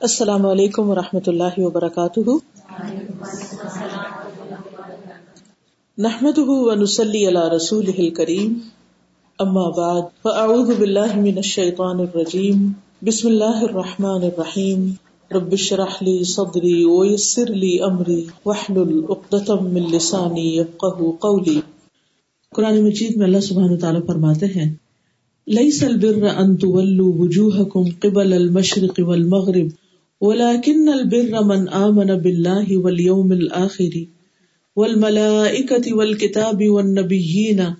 السلام علیکم و رحمۃ اللہ وبرکاتہ۔ نحمد ونسلی علی رسول کریم اما بعد، فاعوذ باللہ من الشیطان الرجیم۔ بسم اللہ الرحمن الرحیم۔ رب اشرح لی صدری ویسر لی امری۔ واحلل عقدۃ من لسانی یفقهوا قولی۔ قرآن مجید میں اللہ سبحانہ وتعالی فرماتے ہیں ليس البر ان تولوا وجوهكم قبل المشرق والمغرب۔ ولكن البر من آمن بالله واليوم الآخر والملائكة والكتاب والنبيين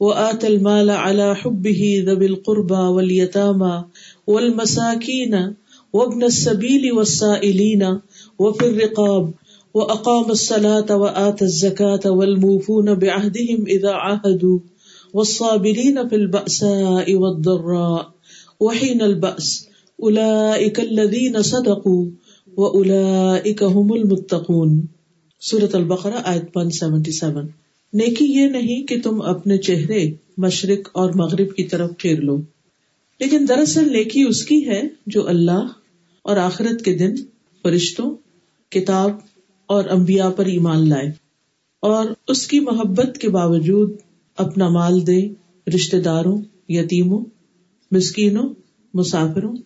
وآت المال على حبه ذوي القربى واليتامى والمساكين وابن السبيل والسائلين وفي الرقاب وأقام الصلاة وآت الزكاة والموفون بعهدهم إذا عاهدوا والصابرين في البأساء والضراء وحين البأس الذين صدقوا هم المتقون۔ سورة البقرہ آیت 177 نیکی یہ نہیں کہ تم اپنے چہرے مشرق اور مغرب کی طرف پھیر لو۔ لیکن دراصل نیکی اس کی ہے جو اللہ اور آخرت کے دن فرشتوں، کتاب اور انبیاء پر ایمان لائے اور اس کی محبت کے باوجود اپنا مال دے رشتے داروں، یتیموں، مسکینوں، مسافروں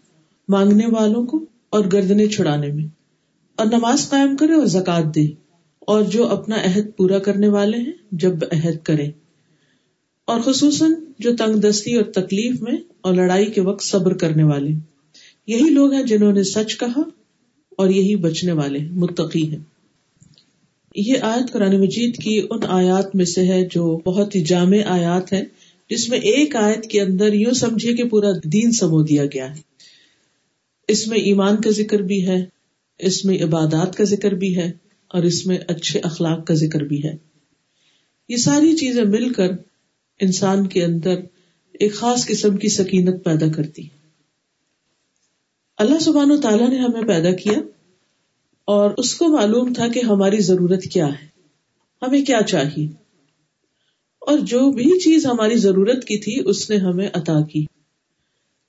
مانگنے والوں کو اور گردنے چھڑانے میں۔ اور نماز قائم کرے اور زکات دے۔ اور جو اپنا عہد پورا کرنے والے ہیں، جب عہد کرے اور خصوصاً جو تنگ دستی اور تکلیف میں اور لڑائی کے وقت صبر کرنے والے۔ یہی لوگ ہیں جنہوں نے سچ کہا اور یہی بچنے والے متقی ہیں۔ یہ آیت قرآن مجید کی ان آیات میں سے ہے جو بہت ہی جامع آیات ہے جس میں ایک آیت کے اندر یوں سمجھے کہ پورا دین سمو دیا گیا ہے۔ اس میں ایمان کا ذکر بھی ہے، اس میں عبادات کا ذکر بھی ہے، اور اس میں اچھے اخلاق کا ذکر بھی ہے۔ یہ ساری چیزیں مل کر انسان کے اندر ایک خاص قسم کی سکینت پیدا کرتی۔ اللہ سبحان و تعالیٰ نے ہمیں پیدا کیا، اور اس کو معلوم تھا کہ ہماری ضرورت کیا ہے، ہمیں کیا چاہیے۔ اور جو بھی چیز ہماری ضرورت کی تھی، اس نے ہمیں عطا کی۔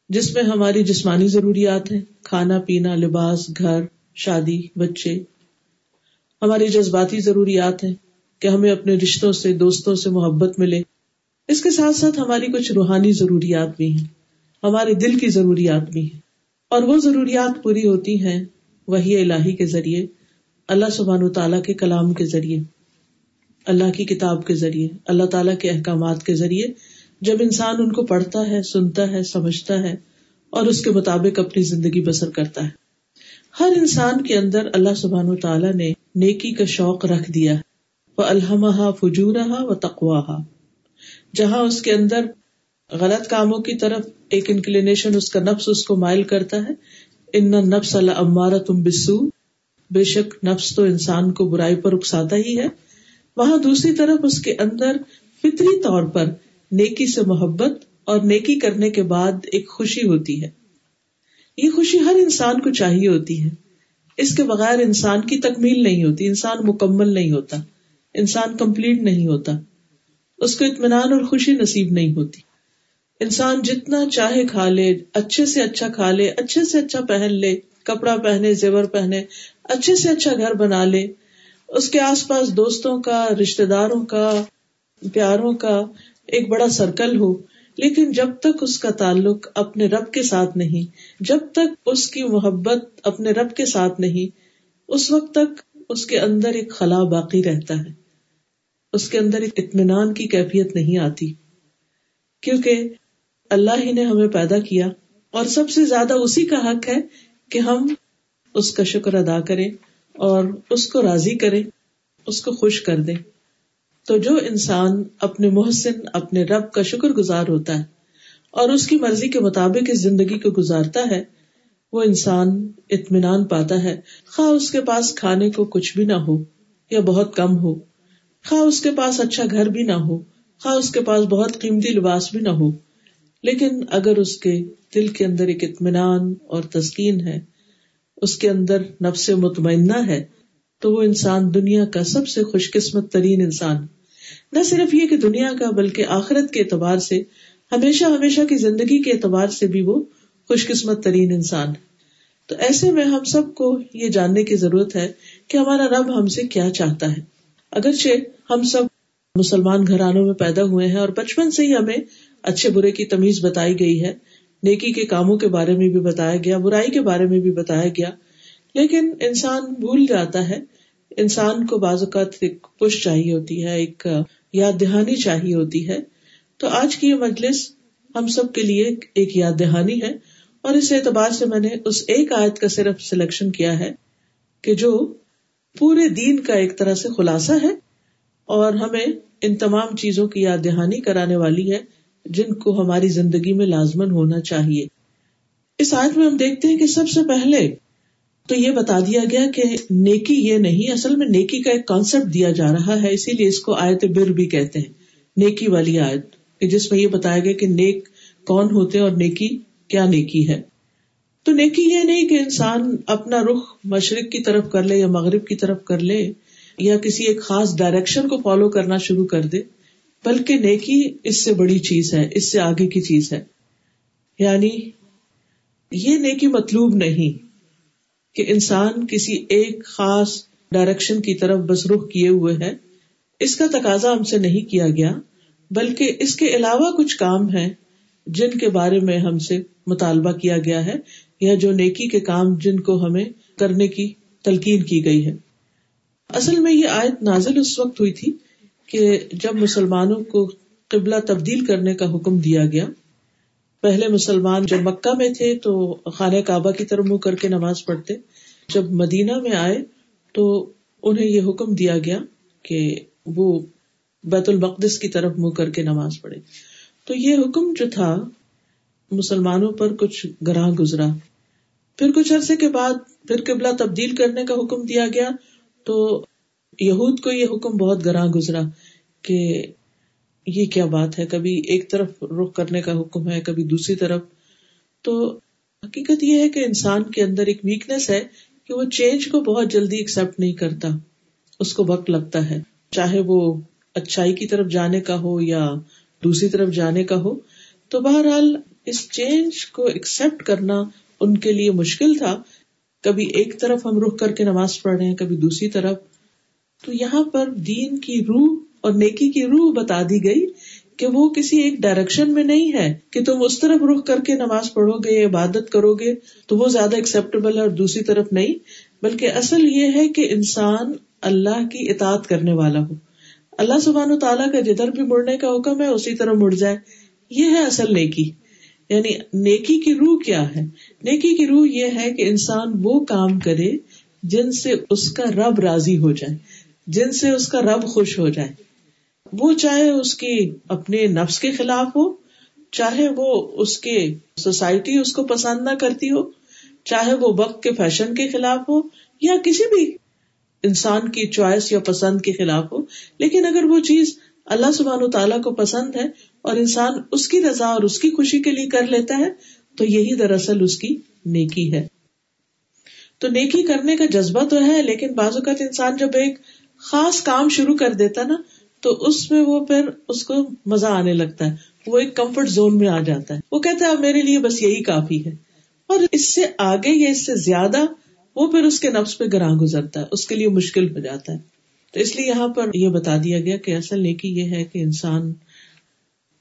جس میں ہماری جسمانی ضروریات ہیں، کھانا، پینا، لباس، گھر، شادی، بچے۔ ہماری جذباتی ضروریات ہیں کہ ہمیں اپنے رشتوں سے، دوستوں سے محبت ملے۔ اس کے ساتھ ساتھ ہماری کچھ روحانی ضروریات بھی ہیں، ہمارے دل کی ضروریات بھی ہیں۔ اور وہ ضروریات پوری ہوتی ہیں وہی الہی کے ذریعے، اللہ سبحان و تعالیٰ کے کلام کے ذریعے، اللہ کی کتاب کے ذریعے، اللہ تعالیٰ کے احکامات کے ذریعے۔ جب انسان ان کو پڑھتا ہے، سنتا ہے، سمجھتا ہے اور اس کے مطابق اپنی زندگی بسر کرتا ہے۔ ہر انسان کے اندر اللہ سبحان و تعالیٰ نے نیکی کا شوق رکھ دیا وہ الحمہ فجورہ و تقواہ جہاں اس کے اندر غلط کاموں کی طرف ایک انکلینیشن، اس کا نفس اس کو مائل کرتا ہے۔ ان نفس اللہ عمارہ تم بسو بے شک نفس تو انسان کو برائی پر اکساتا ہی ہے۔ وہاں دوسری طرف اس کے اندر فطری طور پر نیکی سے محبت اور نیکی کرنے کے بعد ایک خوشی ہوتی ہے۔ یہ خوشی ہر انسان کو چاہیے ہوتی ہے۔ اس کے بغیر انسان کی تکمیل نہیں ہوتی، انسان مکمل نہیں ہوتا، انسان کمپلیٹ نہیں ہوتا۔ اس کو اطمینان اور خوشی نصیب نہیں ہوتی۔ انسان جتنا چاہے کھا لے، اچھے سے اچھا کھا لے، اچھے سے اچھا پہن لے، کپڑا پہنے، زیور پہنے، اچھے سے اچھا گھر بنا لے، اس کے آس پاس دوستوں کا رشتے داروں کا، پیاروں کا ایک بڑا سرکل ہو، لیکن جب تک اس کا تعلق اپنے رب کے ساتھ نہیں، جب تک اس کی محبت اپنے رب کے ساتھ نہیں، اس وقت تک اس کے اندر ایک خلا باقی رہتا ہے۔ اس کے اندر ایک اطمینان کی کیفیت نہیں آتی، کیونکہ اللہ ہی نے ہمیں پیدا کیا اور سب سے زیادہ اسی کا حق ہے کہ ہم اس کا شکر ادا کریں اور اس کو راضی کریں، اس کو خوش کر دیں۔ تو جو انسان اپنے محسن، اپنے رب کا شکر گزار ہوتا ہے اور اس کی مرضی کے مطابق اس زندگی کو گزارتا ہے، وہ انسان اطمینان پاتا ہے۔ خواہ اس کے پاس کھانے کو کچھ بھی نہ ہو یا بہت کم ہو، خواہ اس کے پاس اچھا گھر بھی نہ ہو، خواہ اس کے پاس بہت قیمتی لباس بھی نہ ہو۔ لیکن اگر اس کے دل کے اندر ایک اطمینان اور تسکین ہے، اس کے اندر نفس مطمئنہ ہے، تو وہ انسان دنیا کا سب سے خوش قسمت ترین انسان نہ صرف یہ کہ دنیا کا بلکہ آخرت کے اعتبار سے، ہمیشہ ہمیشہ کی زندگی کے اعتبار سے بھی وہ خوش قسمت ترین انسان تو ایسے میں ہم سب کو یہ جاننے کی ضرورت ہے کہ ہمارا رب ہم سے کیا چاہتا ہے۔ اگرچہ ہم سب مسلمان گھرانوں میں پیدا ہوئے ہیں اور بچپن سے ہی ہمیں اچھے برے کی تمیز بتائی گئی ہے۔ نیکی کے کاموں کے بارے میں بھی بتایا گیا، برائی کے بارے میں بھی بتایا گیا۔ لیکن انسان بھول جاتا ہے انسان کو بعض اوقات ایک پش چاہیے ہوتی ہے، ایک یاد دہانی چاہیے ہوتی ہے۔ تو آج کی یہ مجلس ہم سب کے لیے ایک یاد دہانی ہے۔ اور اس اعتبار سے میں نے اس ایک آیت کا صرف سلیکشن کیا ہے کہ جو پورے دین کا ایک طرح سے خلاصہ ہے اور ہمیں ان تمام چیزوں کی یاد دہانی کرانے والی ہے جن کو ہماری زندگی میں لازمن ہونا چاہیے۔ اس آیت میں ہم دیکھتے ہیں کہ سب سے پہلے تو یہ بتا دیا گیا کہ نیکی یہ نہیں، اصل میں نیکی کا ایک کانسیپٹ دیا جا رہا ہے، اسی لیے اس کو آیت بر بھی کہتے ہیں۔ نیکی والی آیت جس میں یہ بتایا گیا کہ نیک کون ہوتے اور نیکی کیا نیکی ہے۔ تو نیکی یہ نہیں کہ انسان اپنا رخ مشرق کی طرف کر لے یا مغرب کی طرف کر لے یا کسی ایک خاص ڈائریکشن کو فالو کرنا شروع کر دے، بلکہ نیکی اس سے بڑی چیز ہے، اس سے آگے کی چیز ہے۔ یعنی یہ نیکی مطلوب نہیں۔ کہ انسان کسی ایک خاص ڈائریکشن کی طرف بس رخ کیے ہوئے ہے، اس کا تقاضا ہم سے نہیں کیا گیا، بلکہ اس کے علاوہ کچھ کام ہے جن کے بارے میں ہم سے مطالبہ کیا گیا ہے، یا جو نیکی کے کام جن کو ہمیں کرنے کی تلقین کی گئی ہے۔ اصل میں یہ آیت نازل اس وقت ہوئی تھی کہ جب مسلمانوں کو قبلہ تبدیل کرنے کا حکم دیا گیا پہلے مسلمان جب مکہ میں تھے تو خانہ کعبہ کی طرف منہ کر کے نماز پڑھتے۔ جب مدینہ میں آئے تو انہیں یہ حکم دیا گیا کہ وہ بیت المقدس کی طرف منہ کر کے نماز پڑھے تو یہ حکم جو تھا، مسلمانوں پر کچھ گراہ گزرا۔ پھر کچھ عرصے کے بعد پھر قبلہ تبدیل کرنے کا حکم دیا گیا تو یہود کو یہ حکم بہت گراہ گزرا کہ یہ کیا بات ہے؟ کبھی ایک طرف رخ کرنے کا حکم ہے، کبھی دوسری طرف۔ تو حقیقت یہ ہے کہ انسان کے اندر ایک ویکنیس ہے کہ وہ چینج کو بہت جلدی ایکسپٹ نہیں کرتا۔ اس کو وقت لگتا ہے۔ چاہے وہ اچھائی کی طرف جانے کا ہو یا دوسری طرف جانے کا ہو۔ تو بہرحال اس چینج کو ایکسپٹ کرنا ان کے لیے مشکل تھا۔ کبھی ایک طرف ہم رخ کر کے نماز پڑھ رہے ہیں، کبھی دوسری طرف۔ تو یہاں پر دین کی روح اور نیکی کی روح بتا دی گئی کہ وہ کسی ایک ڈائریکشن میں نہیں ہے کہ تم اس طرف رخ کر کے نماز پڑھو گے عبادت کرو گے تو وہ زیادہ ایکسپٹیبل ہے اور دوسری طرف نہیں، بلکہ اصل یہ ہے کہ انسان اللہ کی اطاعت کرنے والا ہو۔ اللہ سبحان و تعالیٰ کا جدھر بھی مڑنے کا حکم ہے، اسی طرح مڑ جائے۔ یہ ہے اصل نیکی۔ یعنی نیکی کی روح کیا ہے؟ نیکی کی روح یہ ہے کہ انسان وہ کام کرے جن سے اس کا رب راضی ہو جائے، جن سے اس کا رب خوش ہو جائے۔ وہ چاہے اس کی اپنے نفس کے خلاف ہو، چاہے وہ اس کے سوسائٹی اس کو پسند نہ کرتی ہو، چاہے وہ وقت کے فیشن کے خلاف ہو یا کسی بھی انسان کی چوائس یا پسند کے خلاف ہو، لیکن اگر وہ چیز اللہ سبحان و تعالیٰ کو پسند ہے اور انسان اس کی رضا اور اس کی خوشی کے لیے کر لیتا ہے، تو یہی دراصل اس کی نیکی ہے۔ تو نیکی کرنے کا جذبہ تو ہے، لیکن بعض اوقات انسان جب ایک خاص کام شروع کر دیتا نا تو اس میں وہ پھر اس کو مزہ آنے لگتا ہے۔ وہ ایک کمفرٹ زون میں آ جاتا ہے۔ وہ کہتا ہے میرے لیے بس یہی کافی ہے۔ اور اس سے آگے یا اس سے زیادہ وہ پھر اس کے نفس پہ گراہ گزرتا ہے۔ اس کے لیے مشکل ہو جاتا ہے۔ تو اس لیے یہاں پر یہ بتا دیا گیا کہ اصل نیکی یہ ہے کہ انسان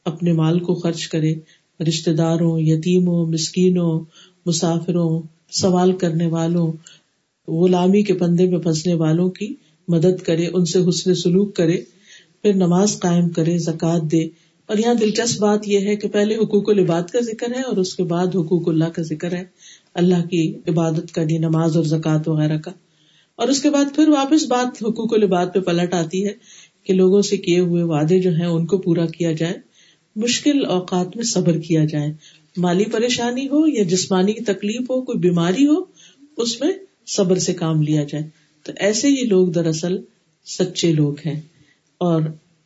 اپنے مال کو خرچ کرے۔ رشتے داروں یتیموں، مسکینوں، مسافروں، سوال کرنے والوں، غلامی کے پندے میں پھنسنے والوں کی مدد کرے، ان سے حسن سلوک کرے۔ پھر نماز قائم کرے زکات دے اور یہاں دلچسپ بات یہ ہے کہ پہلے حقوق العباد کا ذکر ہے اور اس کے بعد حقوق اللہ کا ذکر ہے۔ اللہ کی عبادت کا دی نماز اور زکوٰۃ وغیرہ کا۔ اور اس کے بعد پھر واپس بات حقوق العباد پہ پلٹ آتی ہے کہ لوگوں سے کیے ہوئے وعدے جو ہیں ان کو پورا کیا جائے۔ مشکل اوقات میں صبر کیا جائے۔ مالی پریشانی ہو یا جسمانی تکلیف ہو، کوئی بیماری ہو، اس میں صبر سے کام لیا جائے۔ تو ایسے ہی لوگ دراصل سچے لوگ ہیں۔ اور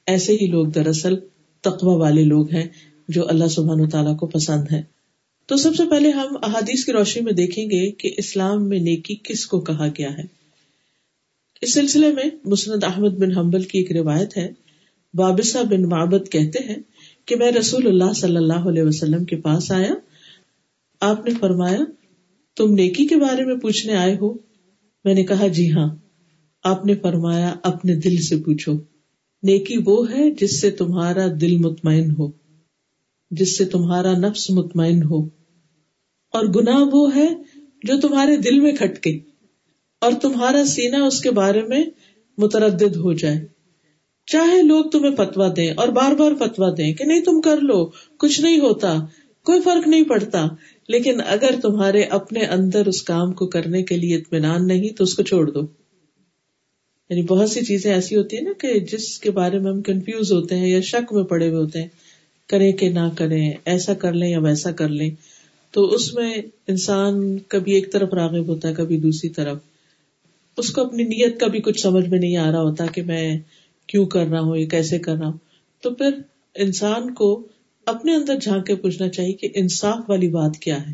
ایسے ہی لوگ دراصل تقوا والے لوگ ہیں جو اللہ سبحان و تعالیٰ کو پسند ہے تو سب سے پہلے ہم احادیث کی روشنی میں دیکھیں گے کہ اسلام میں نیکی کس کو کہا گیا ہے۔ اس سلسلے میں مسند احمد بن حنبل کی ایک روایت ہے۔ بابسا بن معبد کہتے ہیں کہ میں رسول اللہ صلی اللہ علیہ وسلم کے پاس آیا۔ آپ نے فرمایا، تم نیکی کے بارے میں پوچھنے آئے ہو؟ میں نے کہا جی ہاں۔ آپ نے فرمایا، اپنے دل سے پوچھو۔ نیکی وہ ہے جس سے تمہارا دل مطمئن ہو، جس سے تمہارا نفس مطمئن ہو۔ اور گناہ وہ ہے جو تمہارے دل میں کھٹکے اور تمہارا سینا اس کے بارے میں متردد ہو جائے۔ چاہے لوگ تمہیں فتوا دیں اور بار بار فتوا دیں کہ نہیں تم کر لو، کچھ نہیں ہوتا، کوئی فرق نہیں پڑتا۔ لیکن اگر تمہارے اپنے اندر اس کام کو کرنے کے لیے اطمینان نہیں تو اس کو چھوڑ دو۔ یعنی بہت سی چیزیں ایسی ہوتی ہیں نا کہ جس کے بارے میں ہم کنفیوز ہوتے ہیں یا شک میں پڑے ہوئے ہوتے ہیں، کریں کہ نہ کریں، ایسا کر لیں یا ویسا کر لیں۔ تو اس میں انسان کبھی ایک طرف راغب ہوتا ہے، کبھی دوسری طرف۔ اس کو اپنی نیت کا بھی کچھ سمجھ میں نہیں آ رہا ہوتا کہ میں کیوں کر رہا ہوں، یہ کیسے کر رہا ہوں۔ تو پھر انسان کو اپنے اندر جھانک کے پوچھنا چاہیے کہ انصاف والی بات کیا ہے۔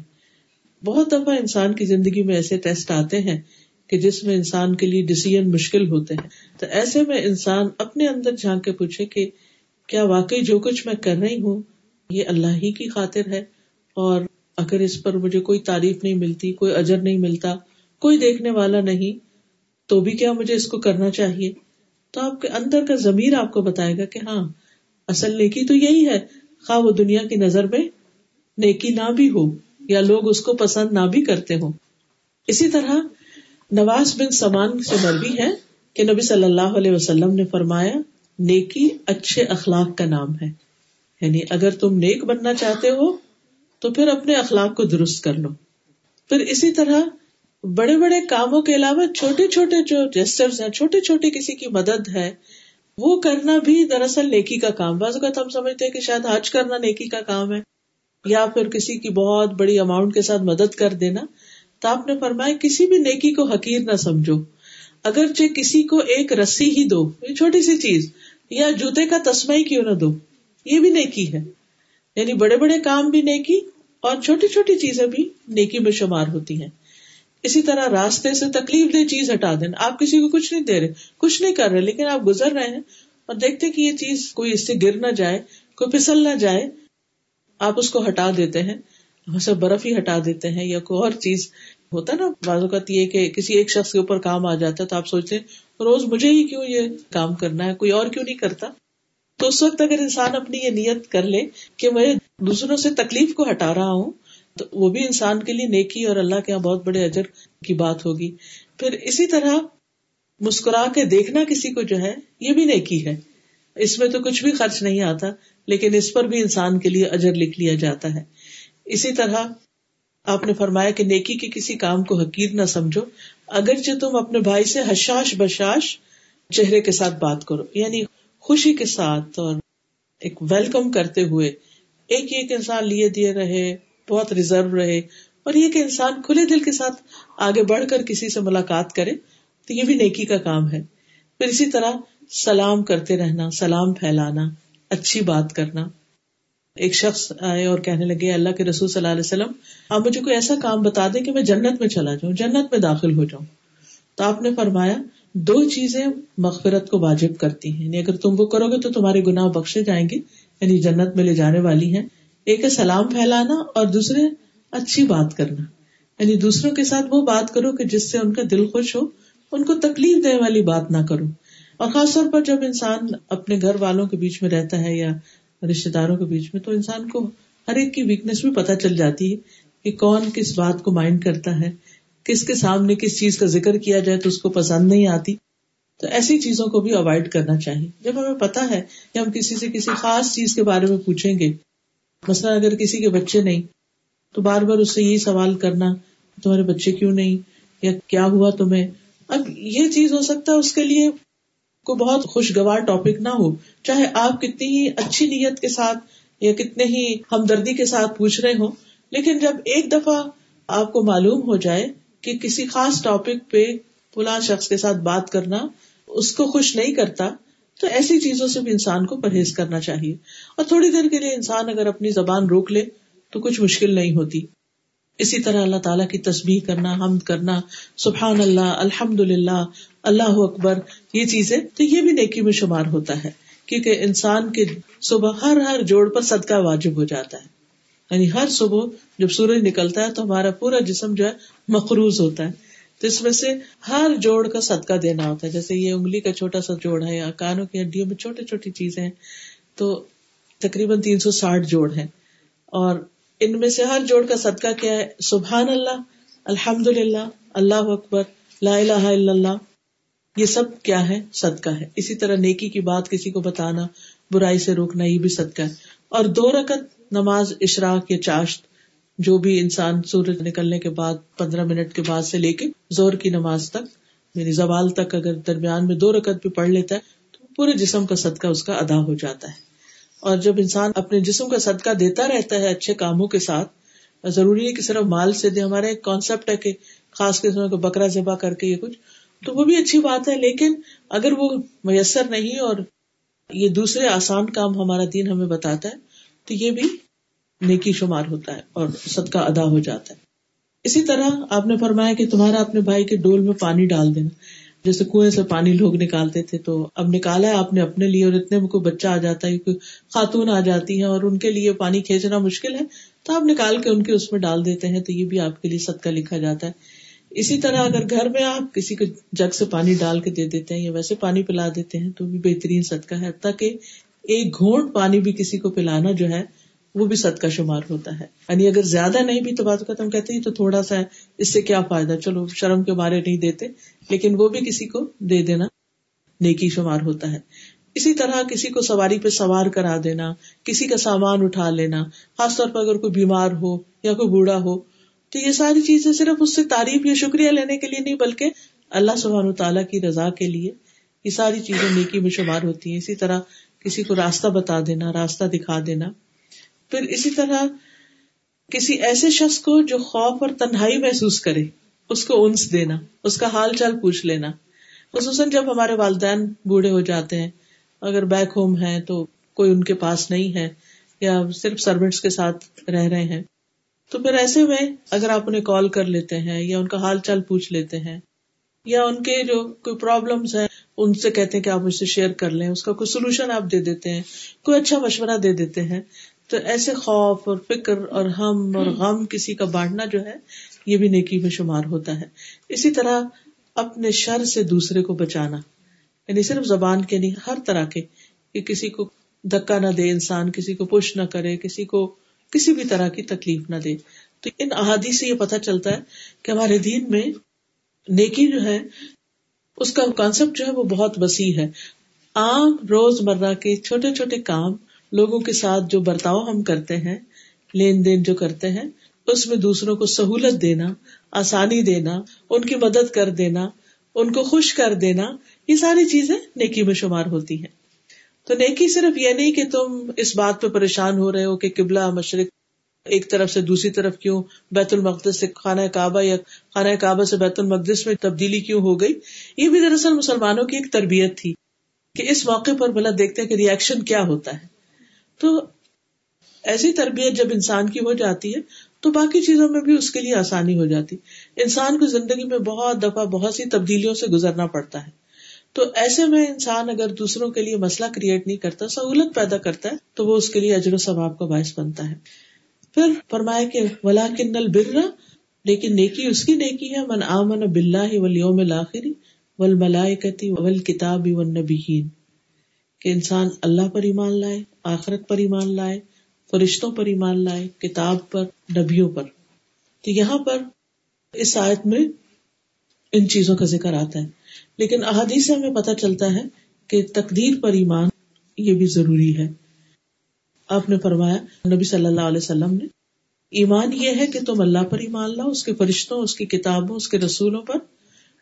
بہت دفعہ انسان کی زندگی میں ایسے ٹیسٹ آتے ہیں کہ جس میں انسان کے لیے ڈسیزن مشکل ہوتے ہیں۔ تو ایسے میں انسان اپنے اندر جھانک کے پوچھے کہ کیا واقعی جو کچھ میں کر رہی ہوں، یہ اللہ ہی کی خاطر ہے؟ اور اگر اس پر مجھے کوئی تعریف نہیں ملتی، کوئی اجر نہیں ملتا، کوئی دیکھنے والا نہیں، تو بھی کیا مجھے اس کو کرنا چاہیے؟ تو آپ کے اندر کا ضمیر آپ کو بتائے گا کہ ہاں اصل نیکی تو یہی ہے۔ خواہ وہ دنیا کی نظر میں نیکی نہ بھی ہو یا لوگ اس کو پسند نہ بھی کرتے ہوں۔ اسی طرح نواز بن سمان سے مربی ہے کہ نبی صلی اللہ علیہ وسلم نے فرمایا، نیکی اچھے اخلاق کا نام ہے۔ یعنی اگر تم نیک بننا چاہتے ہو، تو پھر اپنے اخلاق کو درست کر لو۔ پھر اسی طرح بڑے بڑے کاموں کے علاوہ چھوٹے چھوٹے جو جیسٹرز ہیں، چھوٹے چھوٹے کسی کی مدد ہے، وہ کرنا بھی دراصل نیکی کا کام۔ بعض اوقات ہم سمجھتے ہیں کہ شاید حج کرنا نیکی کا کام ہے، یا پھر کسی کی بہت بڑی اماؤنٹ کے ساتھ مدد کر دینا۔ تو آپ نے فرمایا کسی بھی نیکی کو حقیر نہ سمجھو۔ اگرچہ کسی کو ایک رسی ہی دو، یہ چھوٹی سی چیز، یا جوتے کا تسمہ ہی کیوں نہ دو، یہ بھی نیکی ہے۔ یعنی بڑے بڑے کام بھی نیکی اور چھوٹی چھوٹی چیزیں بھی نیکی میں شمار ہوتی ہیں۔ اسی طرح راستے سے تکلیف دہ چیز ہٹا دینا آپ کسی کو کچھ نہیں دے رہے، کچھ نہیں کر رہے، لیکن آپ گزر رہے ہیں اور دیکھتے کہ یہ چیز کوئی اس سے گر نہ جائے، کوئی پھسل نہ جائے، آپ اس کو ہٹا دیتے ہیں، اسے برف ہی ہٹا دیتے ہیں یا کوئی اور چیز۔ ہوتا ہے نا بازو کا یہ کہ کسی ایک شخص کے اوپر کام آ جاتا ہے تو آپ سوچتے ہیں، روز مجھے ہی کیوں یہ کام کرنا ہے؟ کوئی اور کیوں نہیں کرتا؟ تو اس وقت اگر انسان اپنی یہ نیت کر لے کہ میں دوسروں سے تکلیف کو ہٹا رہا ہوں، تو وہ بھی انسان کے لیے نیکی اور اللہ کے یہاں بہت بڑے اجر کی بات ہوگی۔ پھر اسی طرح مسکرا کے دیکھنا کسی کو جو ہے، یہ بھی نیکی ہے۔ اس میں تو کچھ بھی خرچ نہیں آتا، لیکن اس پر بھی انسان کے لیے اجر لکھ لیا جاتا ہے۔ اسی طرح آپ نے فرمایا کہ نیکی کے کسی کام کو حقیر نہ سمجھو۔ اگرچہ تم اپنے بھائی سے حشاش بشاش چہرے کے ساتھ بات کرو یعنی خوشی کے ساتھ اور ایک ویلکم کرتے ہوئے ایک ایک انسان لیے دیے رہے، بہت ریزرو رہے اور یہ کہ انسان کھلے دل کے ساتھ آگے بڑھ کر کسی سے ملاقات کرے، تو یہ بھی نیکی کا کام ہے۔ پھر اسی طرح سلام کرتے رہنا، سلام پھیلانا، اچھی بات کرنا۔ ایک شخص آئے اور کہنے لگے، اللہ کے رسول صلی اللہ علیہ وسلم، آپ مجھے کوئی ایسا کام بتا دیں کہ میں جنت میں چلا جاؤں، جنت میں داخل ہو جاؤں۔ تو آپ نے فرمایا، دو چیزیں مغفرت کو واجب کرتی ہیں۔ یعنی اگر تم وہ کرو گے تو تمہارے گناہ بخشے جائیں گے یعنی جنت میں لے جانے والی ہیں۔ ایک ہے سلام پھیلانا اور دوسرے اچھی بات کرنا۔ یعنی دوسروں کے ساتھ وہ بات کرو کہ جس سے ان کا دل خوش ہو، ان کو تکلیف دینے والی بات نہ کرو۔ اور خاص طور پر جب انسان اپنے گھر والوں کے بیچ میں رہتا ہے یا رشتے داروں کے بیچ میں، تو انسان کو ہر ایک کی ویکنیس بھی پتہ چل جاتی ہے کہ کون کس بات کو مائنڈ کرتا ہے، کس کے سامنے کس چیز کا ذکر کیا جائے تو اس کو پسند نہیں آتی۔ تو ایسی چیزوں کو بھی اوائڈ کرنا چاہیے۔ جب ہمیں پتا ہے کہ ہم کسی سے کسی خاص چیز کے بارے میں پوچھیں گے، مثلاً اگر کسی کے بچے نہیں، تو بار بار اس سے یہی سوال کرنا، تمہارے بچے کیوں نہیں؟ یا کیا ہوا تمہیں؟ اب یہ چیز ہو سکتا ہے اس کے لیے کوئی بہت خوشگوار ٹاپک نہ ہو، چاہے آپ کتنی ہی اچھی نیت کے ساتھ یا کتنے ہی ہمدردی کے ساتھ پوچھ رہے ہوں، لیکن جب ایک دفعہ آپ کو معلوم ہو جائے کہ کسی خاص ٹاپک پہ فلاں شخص کے ساتھ بات کرنا اس کو خوش نہیں کرتا، تو ایسی چیزوں سے بھی انسان کو پرہیز کرنا چاہیے۔ اور تھوڑی دیر کے لیے انسان اگر اپنی زبان روک لے تو کچھ مشکل نہیں ہوتی۔ اسی طرح اللہ تعالیٰ کی تصویر کرنا، حمد کرنا، سبحان اللہ الحمد للہ اللہ اکبر، یہ چیزیں تو یہ بھی نیکی میں شمار ہوتا ہے، کیونکہ انسان کے صبح ہر ہر جوڑ پر صدقہ واجب ہو جاتا ہے۔ یعنی ہر صبح جب سورج نکلتا ہے تو ہمارا پورا جسم جو ہے مقروض ہوتا ہے۔ تو اس میں سے ہر جوڑ کا صدقہ دینا ہوتا ہے، جیسے یہ انگلی کا چھوٹا سا جوڑ ہے یا کانوں کی ہڈیوں میں چھوٹی چھوٹی چیزیں ہیں، تو تقریباً تین سو ساٹھ جوڑ ہیں۔ اور ان میں سے ہر جوڑ کا صدقہ کیا ہے؟ سبحان اللہ الحمد للہ اللہ اکبر، لا الہ الا اللہ۔ یہ سب کیا ہے؟ صدقہ ہے۔ اسی طرح نیکی کی بات کسی کو بتانا، برائی سے روکنا، یہ بھی صدقہ ہے۔ اور دو رکت نماز اشراق یا چاشت، جو بھی انسان سورج نکلنے کے بعد، پندرہ منٹ کے بعد سے لے کے زور کی نماز تک میری زوال تک اگر درمیان میں دو رکت بھی پڑھ لیتا ہے، تو پورے جسم کا صدقہ اس کا ادا ہو جاتا ہے۔ اور جب انسان اپنے جسم کا صدقہ دیتا رہتا ہے اچھے کاموں کے ساتھ، ضروری ہے کہ صرف مال سے دے، ہمارا ایک کانسیپٹ ہے کہ خاص قسم کا بکرا ذبح کر کے یہ کچھ، تو وہ بھی اچھی بات ہے، لیکن اگر وہ میسر نہیں اور یہ دوسرے آسان کام ہمارا دین ہمیں بتاتا ہے، تو یہ بھی نیکی شمار ہوتا ہے اور صدقہ ادا ہو جاتا ہے۔ اسی طرح آپ نے فرمایا کہ تمہارا اپنے بھائی کے ڈول میں پانی ڈال دینا۔ جیسے کنویں سے پانی لوگ نکالتے تھے تو اب نکالا ہے آپ نے اپنے لیے اور اتنے میں کوئی بچہ آ جاتا ہے کوئی خاتون آ جاتی ہے اور ان کے لیے پانی کھینچنا مشکل ہے، تو آپ نکال کے ان کے اس میں ڈال دیتے ہیں تو یہ بھی آپ کے لیے صدقہ لکھا جاتا ہے۔ اسی طرح اگر گھر میں آپ کسی کو جگ سے پانی ڈال کے دے دیتے ہیں یا ویسے پانی پلا دیتے ہیں تو بھی بہترین صدقہ ہے تاکہ ایک گھونٹ پانی بھی کسی کو پلانا جو ہے وہ بھی صدقہ شمار ہوتا ہے۔ یعنی اگر زیادہ نہیں بھی تو بات کا ہم کہتے ہیں تو تھوڑا سا ہے۔ اس سے کیا فائدہ؟ چلو، شرم کے بارے نہیں دیتے، لیکن وہ بھی کسی کو دے دینا نیکی شمار ہوتا ہے۔ اسی طرح کسی کو سواری پہ سوار کرا دینا، کسی کا سامان اٹھا لینا، خاص طور پر اگر کوئی بیمار ہو یا کوئی بوڑھا ہو، تو یہ ساری چیزیں صرف اس سے تعریف یا شکریہ لینے کے لیے نہیں، بلکہ اللہ سبحان تعالیٰ کی رضا کے لیے یہ ساری چیزیں نیکی میں شمار ہوتی ہیں۔ اسی طرح کسی کو راستہ بتا دینا، راستہ دکھا دینا۔ پھر اسی طرح کسی ایسے شخص کو جو خوف اور تنہائی محسوس کرے، اس کو انس دینا، اس کا حال چال پوچھ لینا۔ خصوصاً جب ہمارے والدین بوڑھے ہو جاتے ہیں، اگر بیک ہوم ہے تو کوئی ان کے پاس نہیں ہے یا صرف سروینٹس کے ساتھ رہ رہے ہیں۔ تو پھر ایسے میں اگر آپ انہیں کال کر لیتے ہیں یا ان کا حال چال پوچھ لیتے ہیں یا ان کے جو کوئی پرابلمس ہیں، ان سے کہتے ہیں کہ آپ مجھ سے شیئر کر لیں، اس کا کوئی سولوشن آپ دے دیتے ہیں، کوئی اچھا مشورہ دے دیتے ہیں تو ایسے خوف اور فکر اور ہم اور غم کسی کا بانٹنا جو ہے یہ بھی نیکی میں شمار ہوتا ہے۔ اسی طرح اپنے شر سے دوسرے کو بچانا۔ یعنی صرف زبان کے نہیں ہر طرح کے کہ کسی کو دکا نہ دے انسان کسی کو پش نہ کرے کسی کو کسی بھی طرح کی تکلیف نہ دے۔ تو ان احادی سے یہ پتا چلتا ہے کہ ہمارے دین میں نیکی جو ہے اس کا کانسیپٹ جو ہے وہ بہت وسیع ہے۔ عام روز مرہ کے چھوٹے چھوٹے کام لوگوں کے ساتھ جو برتاؤ ہم کرتے ہیں، لین دین جو کرتے ہیں، اس میں دوسروں کو سہولت دینا، آسانی دینا، ان کی مدد کر دینا، ان کو خوش کر دینا، یہ ساری چیزیں نیکی میں شمار ہوتی ہیں۔ تو نیکی صرف یہ نہیں کہ تم اس بات پہ پریشان ہو رہے ہو کہ قبلہ مشرق ایک طرف سے دوسری طرف کیوں بیت المقدس سے خانہ کعبہ یا خانہ کعبہ سے بیت المقدس میں تبدیلی کیوں ہو گئی؟ یہ بھی دراصل مسلمانوں کی ایک تربیت تھی کہ اس موقع پر بلا دیکھتے ہیں کہ ریئیکشن کیا ہوتا ہے۔ تو ایسی تربیت جب انسان کی ہو جاتی ہے، تو باقی چیزوں میں بھی اس کے لیے آسانی ہو جاتی۔ انسان کو زندگی میں بہت دفعہ بہت سی تبدیلیوں سے گزرنا پڑتا ہے۔ تو ایسے میں انسان اگر دوسروں کے لیے مسئلہ کریٹ نہیں کرتا، سہولت پیدا کرتا ہے، تو وہ اس کے لیے اجر و ثواب کا باعث بنتا ہے۔ پھر فرمایا کہ ولا کنل برا لیکن نیکی اس کی نیکی ہے۔ من آمن بلّہ ولیوم الآخری ول ملائکتی ول کتابی ون نبیین کہ انسان اللہ پر ایمان لائے، آخرت پر ایمان لائے، فرشتوں پر ایمان لائے، کتاب پر، نبیوں پر۔ تو یہاں پر اس آیت میں ان چیزوں کا ذکر آتا ہے۔ لیکن احادیث سے ہمیں پتہ چلتا ہے کہ تقدیر پر ایمان یہ بھی ضروری ہے۔ آپ نے فرمایا، نبی صلی اللہ علیہ وسلم نے، ایمان یہ ہے کہ تم اللہ پر ایمان لاؤ، اس کے فرشتوں، اس کی کتابوں، اس کے رسولوں پر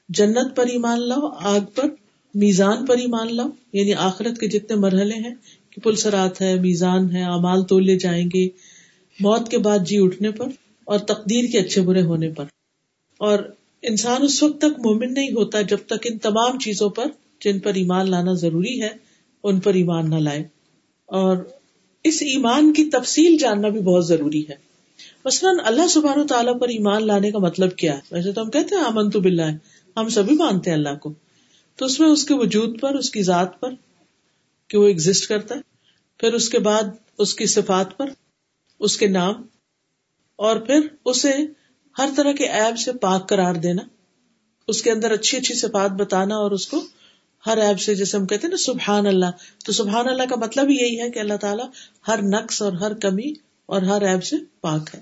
جنت پر ایمان لاؤ، آگ پر میزان پر ایمان لاؤ۔ یعنی آخرت کے جتنے مرحلے ہیں کہ پلسرات ہے، میزان ہے امال تولے جائیں گے، موت کے بعد جی اٹھنے پر اور تقدیر کے اچھے برے ہونے پر۔ اور انسان اس وقت تک مومن نہیں ہوتا جب تک ان تمام چیزوں پر جن پر ایمان لانا ضروری ہے، ان پر ایمان نہ لائے۔ اور اس ایمان کی تفصیل جاننا بھی بہت ضروری ہے۔ مثلاً اللہ سبحان و تعالیٰ پر ایمان لانے کا مطلب کیا ہے؟ ویسے تو ہم کہتے ہیں امن تو بلّہ ہے ہم سبھی مانتے ہیں اللہ کو۔ تو اس میں اس کے وجود پر، اس کی ذات پر کہ وہ ایگزٹ کرتا ہے، پھر اس کے بعد اس کی صفات پر، اس کے نام، اور پھر اسے ہر طرح کے ایب سے پاک قرار دینا، اس کے اندر اچھی اچھی صفات بتانا اور اس کو ہر ایب سے، جیسے ہم کہتے ہیں نا سبحان اللہ، تو سبحان اللہ کا مطلب یہی ہے کہ اللہ تعالیٰ ہر نقص اور ہر کمی اور ہر ایب سے پاک ہے۔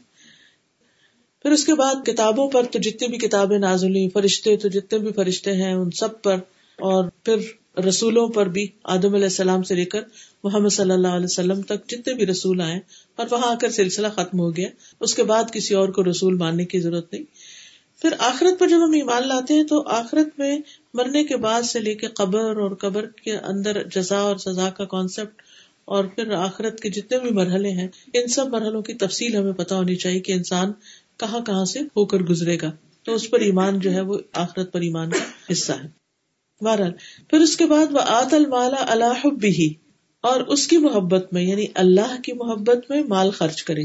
پھر اس کے بعد کتابوں پر تو جتنی بھی کتابیں نازل ہوئی فرشتے تو جتنے بھی فرشتے ہیں، ان سب پر اور پھر رسولوں پر بھی آدم علیہ السلام سے لے کر محمد صلی اللہ علیہ وسلم تک جتنے بھی رسول آئے اور وہاں آ کر سلسلہ ختم ہو گیا۔ اس کے بعد کسی اور کو رسول ماننے کی ضرورت نہیں۔ پھر آخرت پر جب ہم ایمان لاتے ہیں تو آخرت میں مرنے کے بعد سے لے کے قبر اور قبر کے اندر جزا اور سزا کا کانسیپٹ اور پھر آخرت کے جتنے بھی مرحلے ہیں، ان سب مرحلوں کی تفصیل ہمیں پتا ہونی چاہیے کہ انسان کہاں کہاں سے ہو کر گزرے گا۔ تو اس پر ایمان جو ہے وہ آخرت پر ایمان کا حصہ ہے۔ بہرحال پھر اس کے بعد وہ آت المالا اللہ بھی اور اس کی محبت میں یعنی اللہ کی محبت میں مال خرچ کرے۔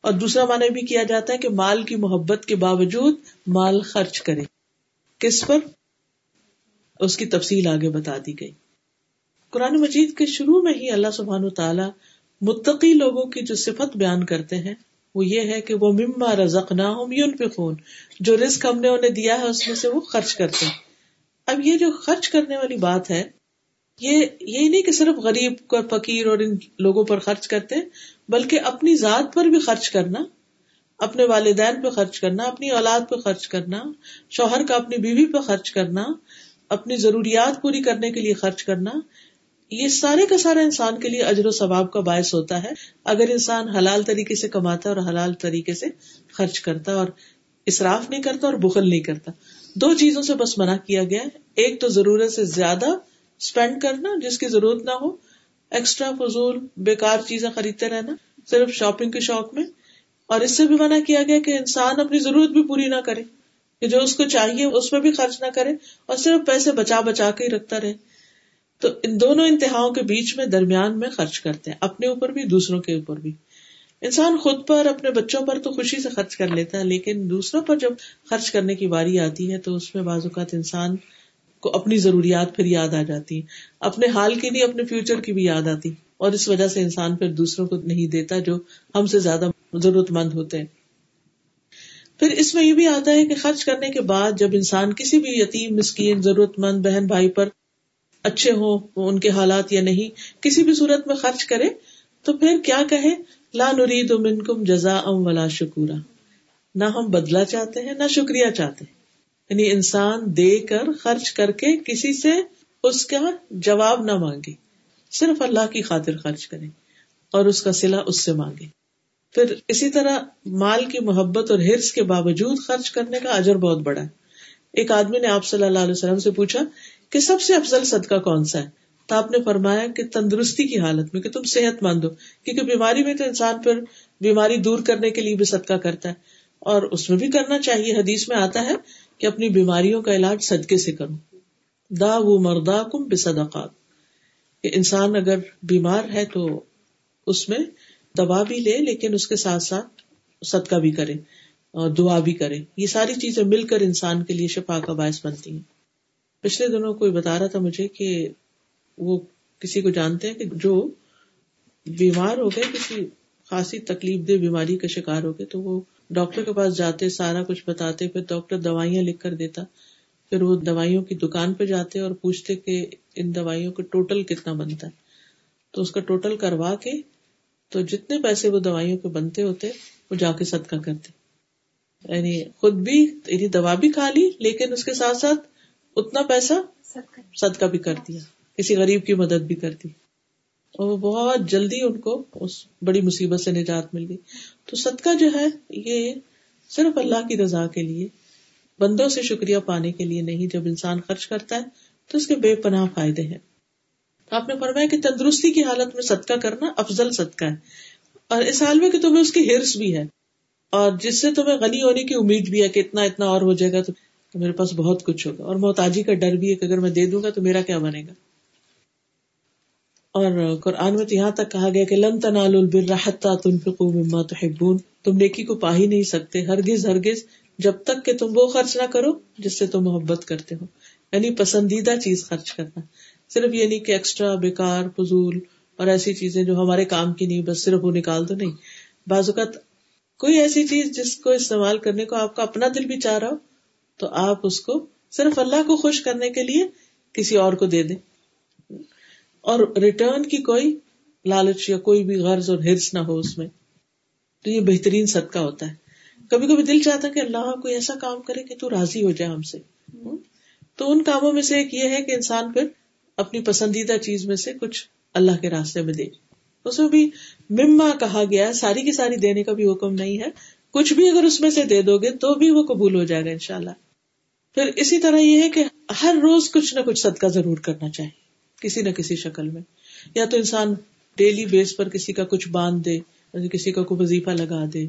اور دوسرا معنی بھی کیا جاتا ہے کہ مال کی محبت کے باوجود مال خرچ کرے۔ کس پر؟ اس کی تفصیل آگے بتا دی گئی۔ قرآن مجید کے شروع میں ہی اللہ سبحان و تعالی متقی لوگوں کی جو صفت بیان کرتے ہیں، وہ یہ ہے کہ وہ مما رزق نہ خون جو رزق ہم نے انہیں دیا ہے، اس میں سے وہ خرچ کرتے ہیں۔ اب یہ جو خرچ کرنے والی بات ہے، یہ یہی نہیں کہ صرف غریب اور فقیر اور ان لوگوں پر خرچ کرتے ہیں، بلکہ اپنی ذات پر بھی خرچ کرنا، اپنے والدین پہ خرچ کرنا، اپنی اولاد پہ خرچ کرنا، شوہر کا اپنی بیوی پہ خرچ کرنا، اپنی ضروریات پوری کرنے کے لیے خرچ کرنا، یہ سارے کا سارا انسان کے لیے اجر و ثواب کا باعث ہوتا ہے، اگر انسان حلال طریقے سے کماتا اور حلال طریقے سے خرچ کرتا اور اصراف نہیں کرتا اور بخل نہیں کرتا۔ دو چیزوں سے بس منع کیا گیا ایک تو ضرورت سے زیادہ اسپینڈ کرنا، جس کی ضرورت نہ ہو ایکسٹرا فضول بےکار چیزیں خریدتے رہنا، صرف شاپنگ کے شوق میں۔ اور اس سے بھی منع کیا گیا کہ انسان اپنی ضرورت بھی پوری نہ کرے، کہ جو اس کو چاہیے اس میں بھی خرچ نہ کرے اور صرف پیسے بچا بچا کے ہی رکھتا رہے۔ تو ان دونوں انتہاؤں کے بیچ میں درمیان میں خرچ کرتے ہیں، اپنے اوپر بھی، دوسروں کے اوپر بھی۔ انسان خود پر، اپنے بچوں پر تو خوشی سے خرچ کر لیتا ہے، لیکن دوسروں پر جب خرچ کرنے کی باری آتی ہے تو اس میں بعض اوقات انسان کو اپنی ضروریات پھر یاد آ جاتی اپنے حال کی نہیں، اپنے فیوچر کی بھی یاد آتی اور اس وجہ سے انسان پھر دوسروں کو نہیں دیتا جو ہم سے زیادہ ضرورت مند ہوتے ہیں۔ پھر اس میں یہ بھی آتا ہے کہ خرچ کرنے کے بعد جب انسان کسی بھی یتیم، مسکین ضرورت مند بہن بھائی پر اچھے ہوں ان کے حالات یا نہیں، کسی بھی صورت میں خرچ کرے تو پھر کیا کہے؟ لا نرید منکم جزا ام ولا شکورا۔ نہ ہم بدلا چاہتے ہیں، نہ شکریہ چاہتے ہیں۔ یعنی انسان دے کر خرچ کر کے کسی سے اس کا جواب نہ مانگے۔ صرف اللہ کی خاطر خرچ کرے اور اس کا سلا اس سے مانگے۔ پھر اسی طرح مال کی محبت اور ہرس کے باوجود خرچ کرنے کا اجر بہت بڑا ہے۔ ایک آدمی نے آپ صلی اللہ علیہ وسلم سے پوچھا کہ سب سے افضل صدقہ کون سا ہے؟ تو آپ نے فرمایا کہ تندرستی کی حالت میں کہ تم صحت مند ہو، کیونکہ بیماری میں تو انسان پھر بیماری دور کرنے کے لیے بھی صدقہ کرتا ہے۔ اور اس میں بھی کرنا چاہیے، حدیث میں آتا ہے کہ اپنی بیماریوں کا علاج صدقے سے کرو۔ دا وہ مردا کم بے صدقات انسان اگر بیمار ہے تو اس میں دوا بھی لے، لیکن اس کے ساتھ ساتھ صدقہ بھی کرے اور دعا بھی کرے۔ یہ ساری چیزیں مل کر انسان کے لیے شفا کا باعث بنتی ہیں۔ پچھلے دنوں کوئی بتا رہا تھا مجھے کہ وہ کسی کو جانتے ہیں کہ جو بیمار ہو گئے کسی خاصی تکلیف دہ بیماری کا شکار ہو گئے تو وہ ڈاکٹر کے پاس جاتے سارا کچھ بتاتے پھر ڈاکٹر دوائیاں لکھ کر دیتا پھر وہ دوائیوں کی دکان پہ جاتے اور پوچھتے کہ ان دوائیوں کا ٹوٹل کتنا بنتا ہے۔ تو اس کا ٹوٹل کروا کے تو جتنے پیسے وہ دوائیوں کے بنتے ہوتے وہ جا کے صدقہ کرتے۔ یعنی خود بھی یعنی دوا بھی کھا لی لیکن اس کے ساتھ ساتھ اتنا پیسہ صدقہ بھی۔ کر دیا۔ کسی غریب کی مدد بھی کر دی اور وہ بہت جلدی ان کو اس بڑی مصیبت سے نجات مل گئی۔ تو صدقہ جو ہے، یہ صرف اللہ کی رضا کے لیے، بندوں سے شکریہ پانے کے لیے نہیں۔ جب انسان خرچ کرتا ہے، تو اس کے بے پناہ فائدے ہیں۔ آپ نے فرمایا کہ تندرستی کی حالت میں صدقہ کرنا افضل صدقہ ہے۔ اور اس حال میں کہ تمہیں اس کی ہرس بھی ہے۔ اور جس سے تمہیں غنی ہونے کی امید بھی ہے کہ اتنا اتنا اور ہو جائے گا، تو میرے پاس بہت کچھ ہوگا۔ اور محتاجی کا ڈر بھی ہے کہ اگر میں دے دوں گا تو میرا کیا بنے گا؟ اور قرآن میں تو یہاں تک کہا گیا کہ لن تنال مما تحبون۔ تم نیکی کو پا ہی نہیں سکتے، ہرگز ہرگز، جب تک کہ تم وہ خرچ نہ کرو جس سے تم محبت کرتے ہو۔ یعنی پسندیدہ چیز خرچ کرنا۔ صرف یہ نہیں کہ ایکسٹرا بیکار، فضول اور ایسی چیزیں جو ہمارے کام کی نہیں، بس صرف وہ نکال دو، نہیں۔ بعض اوقات کوئی ایسی چیز جس کو استعمال کرنے کو آپ کا اپنا دل بھی چاہ رہا ہو، تو آپ اس کو صرف اللہ کو خوش کرنے کے لیے کسی اور کو دے دیں۔ اور ریٹرن کی کوئی لالچ یا کوئی بھی غرض اور ہرس نہ ہو اس میں۔ تو یہ بہترین صدقہ ہوتا ہے۔ کبھی کبھی دل چاہتا ہے کہ اللہ کوئی ایسا کام کرے کہ تو راضی ہو جائے ہم سے۔ تو ان کاموں میں سے ایک یہ ہے کہ انسان پھر اپنی پسندیدہ چیز میں سے کچھ اللہ کے راستے میں دے۔ اس میں بھی مما کہا گیا ساری کی ساری دینے کا بھی حکم نہیں ہے۔ کچھ بھی اگر اس میں سے دے دو گے تو بھی وہ قبول ہو جائے گا ان شاء اللہ پھر اسی طرح یہ ہے کہ ہر روز کچھ نہ کچھ صدقہ ضرور کرنا چاہیے۔ کسی نہ کسی شکل میں۔ یا تو انسان ڈیلی بیس پر کسی کا کچھ باندھ دے کسی کا کوئی وظیفہ لگا دے۔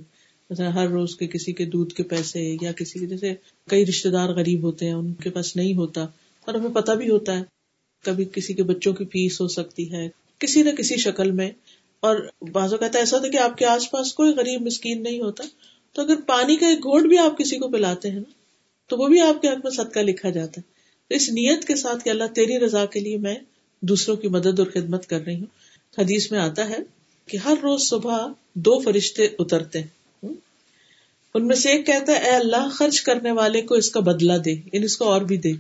مثلا ہر روز کے کسی کے دودھ کے پیسے یا کسی کے، جیسے کئی رشتے دار غریب ہوتے ہیں، ان کے پاس نہیں ہوتا اور ہمیں پتا بھی ہوتا ہے۔ کبھی کسی کے بچوں کی فیس ہو سکتی ہے، کسی نہ کسی شکل میں۔ اور بازو کہتا ہے ایسا ہوتا کہ آپ کے آس پاس کوئی غریب مسکین نہیں ہوتا۔ تو اگر پانی کا ایک گھوٹ بھی آپ کسی کو پلاتے ہیں نا، تو وہ بھی آپ کے حق میں صدقہ لکھا جاتا ہے۔ تو اس نیت کے ساتھ کہ اللہ تیری رضا کے لیے میں دوسروں کی مدد اور خدمت کر رہی ہوں۔ حدیث میں آتا ہے کہ ہر روز صبح دو فرشتے اترتے ہیں۔ ان میں سے ایک کہتا ہے، اے اللہ، خرچ کرنے والے کو اس کا بدلہ دے یعنی اس کو اور بھی دے۔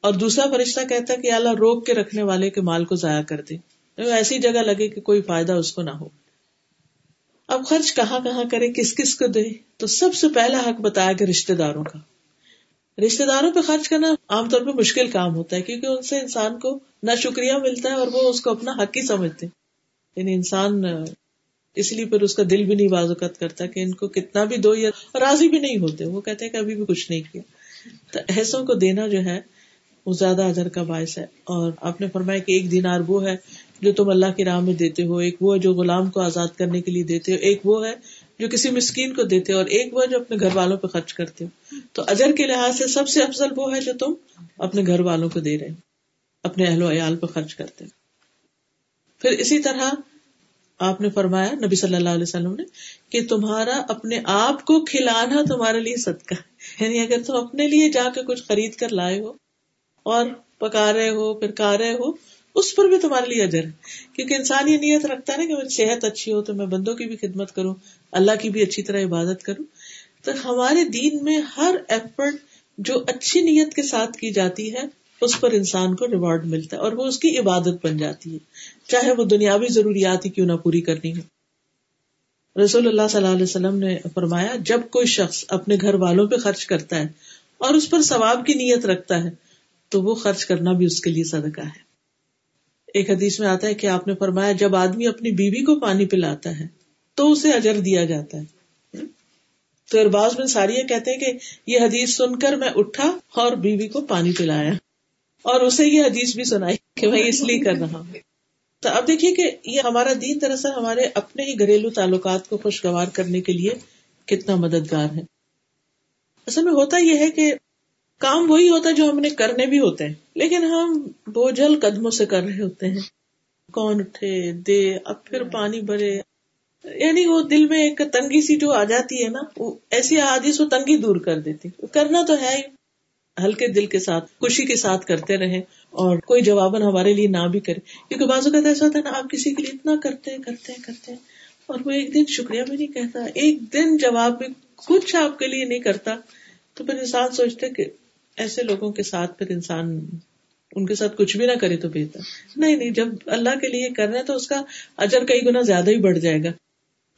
اور دوسرا فرشتہ کہتا ہے کہ اللہ، روک کے رکھنے والے کے مال کو ضائع کر دے۔ یعنی ایسی جگہ لگے کہ کوئی فائدہ اس کو نہ ہو۔ اب خرچ کہاں کہاں کرے، کس کس کو دے؟ تو سب سے پہلا حق بتایا کہ رشتے داروں کا۔ رشتے داروں پہ خرچ کرنا عام طور پہ مشکل کام ہوتا ہے، کیونکہ ان سے انسان کو نہ شکریہ ملتا ہے اور وہ اس کو اپنا حق ہی سمجھتے یعنی انسان، اس لیے پھر اس کا دل بھی نہیں بازوقت کرتا کہ ان کو کتنا بھی دو یا راضی بھی نہیں ہوتے، وہ کہتے ہیں کہ ابھی بھی کچھ نہیں کیا۔ تو ایسوں کو دینا جو ہے، وہ زیادہ اجر کا باعث ہے۔ اور آپ نے فرمایا کہ ایک دینار وہ ہے جو تم اللہ کی راہ میں دیتے ہو، ایک وہ ہے جو غلام کو آزاد کرنے کے لیے دیتے ہو، ایک وہ ہے جو کسی مسکین کو دیتے ہو اور ایک وہ جو اپنے گھر والوں پہ خرچ کرتے ہو تو اجر کے لحاظ سے سب سے افضل وہ ہے جو تم اپنے گھر والوں کو دے رہے اپنے اہل و عیال پہ خرچ کرتے پھر اسی طرح آپ نے فرمایا، نبی صلی اللہ علیہ وسلم نے، کہ تمہارا اپنے آپ کو کھلانا تمہارے لیے صدقہ ہے۔ یعنی اگر تم اپنے لیے جا کے کچھ خرید کر لائے ہو اور پکا رہے ہو، پھر کھا رہے ہو، اس پر بھی تمہارے لیے اجر ہے۔ کیونکہ انسان یہ نیت رکھتا ہے نا کہ میری صحت اچھی ہو تو میں بندوں کی بھی خدمت کروں اللہ کی بھی اچھی طرح عبادت کروں، تو ہمارے دین میں ہر ایفرٹ جو اچھی نیت کے ساتھ کی جاتی ہے، اس پر انسان کو ریوارڈ ملتا ہے اور وہ اس کی عبادت بن جاتی ہے۔ چاہے وہ دنیاوی ضروریات ہی کیوں نہ پوری کرنی ہو۔ رسول اللہ صلی اللہ علیہ وسلم نے فرمایا، جب کوئی شخص اپنے گھر والوں پہ خرچ کرتا ہے اور اس پر ثواب کی نیت رکھتا ہے، تو وہ خرچ کرنا بھی اس کے لیے صدقہ ہے۔ ایک حدیث میں آتا ہے کہ آپ نے فرمایا، جب آدمی اپنی بیوی کو پانی پلاتا ہے تو اسے اجر دیا جاتا ہے۔ تو ارباز بن ساری کہتے ہیں کہ یہ حدیث سن کر میں اٹھا اور بیوی کو پانی پلایا۔ اور اسے یہ حدیث بھی سنائی کہ میں اس لیے کر رہا ہوں۔ تو اب دیکھیے کہ یہ ہمارا دین دراصل ہمارے اپنے ہی گھریلو تعلقات کو خوشگوار کرنے کے لیے کتنا مددگار ہے۔ اصل میں ہوتا یہ ہے کہ کام وہی ہوتا ہے جو ہم نے کرنے بھی ہوتے ہیں۔ لیکن ہم بوجھل قدموں سے کر رہے ہوتے ہیں۔ کون اٹھے دے اب پھر پانی بھرے۔ یعنی وہ دل میں ایک تنگی سی جو آ جاتی ہے نا، وہ ایسی حادث وہ تنگی دور کر دیتی۔ کرنا تو ہے ہلکے دل کے ساتھ، خوشی کے ساتھ کرتے رہے اور کوئی جواباً ہمارے لیے نہ بھی کرے۔ کیونکہ بازو کا ایسا ہوتا ہے نا، آپ کسی کے لیے اتنا کرتے کرتے کرتے اور وہ ایک دن شکریہ بھی نہیں کہتا۔ ایک دن جواب بھی کچھ آپ کے لیے نہیں کرتا۔ تو پھر انسان سوچتے کہ ایسے لوگوں کے ساتھ پھر انسان ان کے ساتھ کچھ بھی نہ کرے تو بہتر۔ نہیں نہیں، جب اللہ کے لیے کر رہے ہیں تو اس کا اجر کئی گنا زیادہ ہی بڑھ جائے گا۔